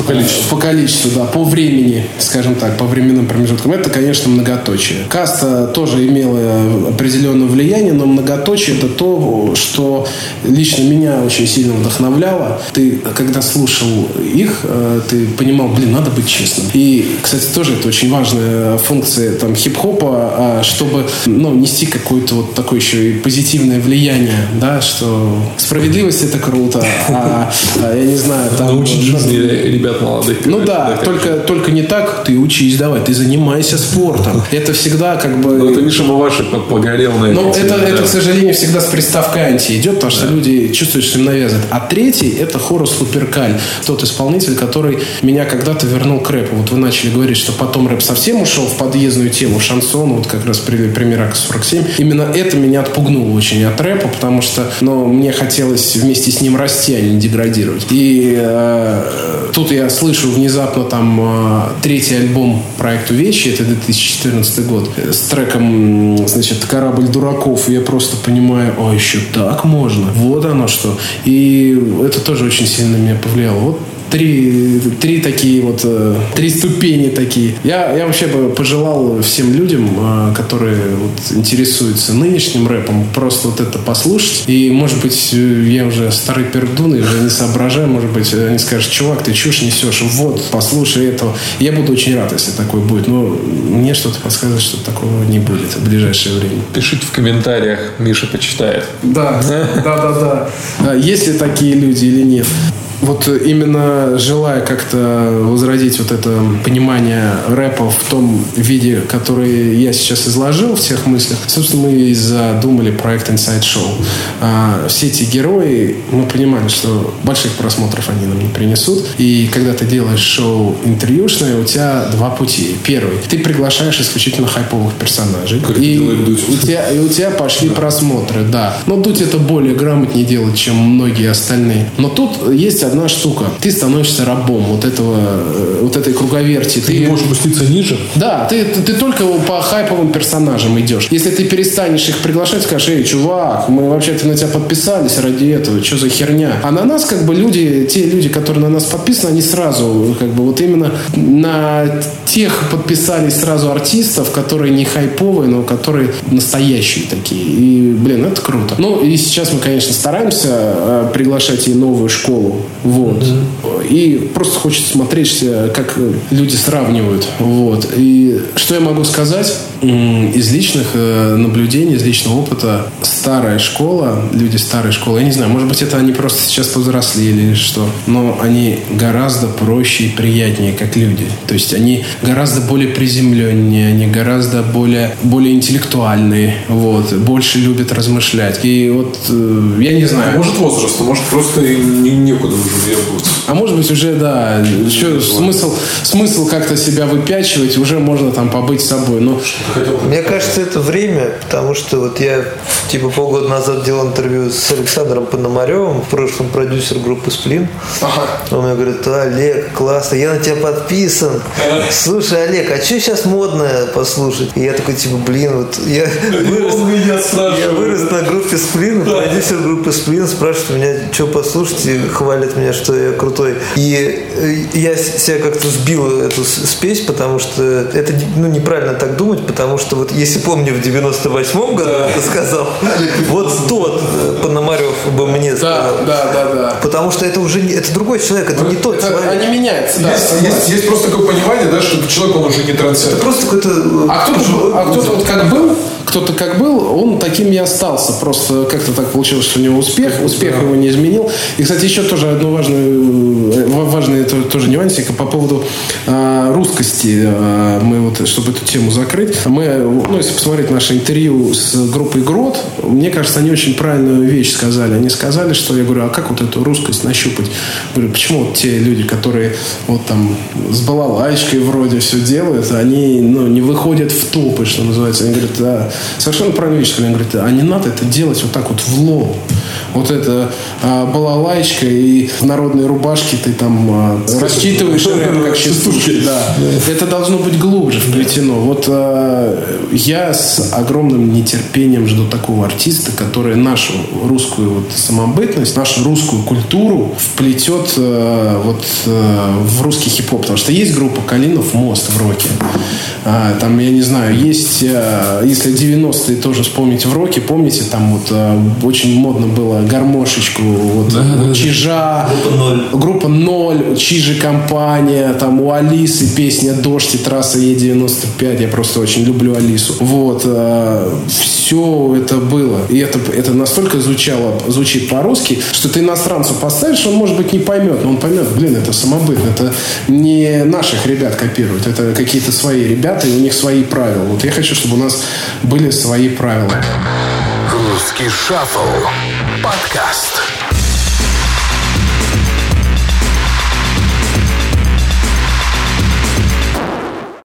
по количеству. По количеству, да, по времени, скажем так, по временным промежуткам. Это, конечно, многоточие. Каста тоже имела определенное влияние, но многоточие это то, что лично меня очень сильно вдохновляло. Ты, когда слушал их, э, ты понимал, блин, надо быть честным. И, кстати, тоже это очень важная функция там хип-хопа, а, чтобы ну, нести какое-то вот такое еще и позитивное влияние, да, что справедливость это круто, а, а, я не знаю, там... Научить жизни ребят молодых. Ну да, как- только, только не так, ты учись давай, ты занимайся спортом. Это всегда как бы... Ну, это Миша Маваши погорел на Ну, это, теме, это, да. к сожалению, всегда с приставкой анти идет, потому что люди чувствуют, что им навязывают. А третий – это Хорус Луперкаль, тот исполнитель, который меня когда-то вернул к рэпу. Вот вы начали говорить, что потом рэп совсем ушел в подъездную тему, шансон, вот как раз при- пример АК-47. Именно это меня отпугнуло очень от рэпа, потому что ну, мне хотелось вместе с ним расти, а не деградировать. И э, тут я слышу внезапно там э, третий альбом проекту Вещи, это 2014 год, с треком, значит, «Корабль дураков», я просто понимаю, а еще так можно, вот оно что. И это тоже очень сильно на меня повлияло. Вот три, три такие вот, э, три ступени такие. Я, я вообще бы пожелал всем людям, э, которые вот интересуются нынешним рэпом, просто вот это послушать. И, может быть, э, я уже старый пердун и уже не соображаю, может быть, они скажут, чувак, ты чушь несешь, вот, послушай этого. Я буду очень рад, если такое будет. Но мне что-то подсказывает, что такого не будет в ближайшее время. Пишите в комментариях, Миша почитает. Да, да, да, да. А Есть ли такие люди или нет? Вот э, именно желая как-то возродить вот это понимание рэпа в том виде, который я сейчас изложил в тех мыслях, собственно, мы и задумали проект Inside Show. А, Все эти герои, мы понимали, что больших просмотров они нам не принесут. И когда ты делаешь шоу интервьюшное, у тебя два пути. Первый. Ты приглашаешь исключительно хайповых персонажей. Как и, у тебя, и у тебя пошли просмотры, да. Но Дудь это более грамотнее делает, чем многие остальные. Но тут есть одна штука. Ты становишься рабом вот этого, э, вот этой круговерти. Ты не можешь спуститься ниже? Да, ты, ты, ты только по хайповым персонажам идешь. Если ты перестанешь их приглашать, скажешь, эй, чувак, мы вообще-то на тебя подписались ради этого, что за херня? А на нас как бы люди, те люди, которые на нас подписаны, они сразу как бы вот именно на тех подписались сразу артистов, которые не хайповые, но которые настоящие такие. И, блин, это круто. Ну, и сейчас мы, конечно, стараемся э, приглашать и новую школу. Вот. И просто хочется смотреть, э, как э, люди сравнивают. Вот. И что я могу сказать? Из личных э, наблюдений, из личного опыта, старая школа, люди старой школы, я не знаю, может быть, это они просто сейчас повзрослели или что, но они гораздо проще и приятнее, как люди. То есть они гораздо более приземленнее, они гораздо более, более интеллектуальные, вот, больше любят размышлять. И вот, я не знаю. Может возраст, может просто не- некуда уже do meu А может быть уже, да, еще смысл, смысл как-то себя выпячивать, уже можно там побыть собой. Но Мне кажется, это время, потому что вот я типа полгода назад делал интервью с Александром Пономаревым, в прошлом продюсер группы «Сплин». Он мне говорит, Олег, классно, я на тебя подписан. Слушай, Олег, а что сейчас модное послушать? И я такой, типа, блин, вот я вырос, я вырос на группе «Сплин», продюсер группы «Сплин» спрашивает меня, что послушать, и хвалит меня, что я крутой. И э, я себя как-то сбил эту с- спесь, потому что это ну, неправильно так думать, потому что вот если помню, в 98-м году ты сказал, вот тот э, Пономарев бы мне да, сказал. да, да, да. Потому что это уже не, это другой человек, это не тот Это- человек. они меняются, да. Есть, просто такое понимание, да, что человек, он уже не трансцендер. Просто какой-то... э, А а кто-то вот как был, кто-то как был, он таким и остался. Просто как-то так получилось, что у него успех, успех его не изменил. И, кстати, еще тоже одно важное, э, важный тоже нюансик по поводу э, русскости. Э, мы вот, чтобы эту тему закрыть, мы, ну, если посмотреть наше интервью с группой Грот, мне кажется, они очень правильную вещь сказали. Они сказали, что я говорю, а как вот эту русскость нащупать? Говорю, почему вот те люди, которые вот там с балалайчкой вроде все делают, они ну, не выходят в топы, что называется. Они говорят, да, совершенно правильная вещь. Они говорят, а не надо это делать вот так вот в лоб. Вот это а, балалайчка и в народной рубашке ты там а, рассчитываешь как частушки. Да. Это должно быть глубже вплетено. Вот а, я с огромным нетерпением жду такого артиста, который нашу русскую вот самобытность, нашу русскую культуру вплетет а, вот а, в русский хип-хоп. Потому что есть группа Калинов Мост в роке. А, там, я не знаю, есть, а, если 90-е тоже вспомнить в роке, помните, там вот а, очень модно было гармошечку, вот, да, вот Чижа, группа ноль. группа ноль, Чижи компания, там у Алисы песня Дождь и трасса Е95, я просто очень люблю Алису. Вот, все это было. И это, это настолько звучало, звучит по-русски, что ты иностранцу поставишь, он, может быть, не поймет, но он поймет, блин, это самобытно, это не наших ребят копируют, это какие-то свои ребята, и у них свои правила. Вот я хочу, чтобы у нас были свои правила. Русский шаффл. Подкаст.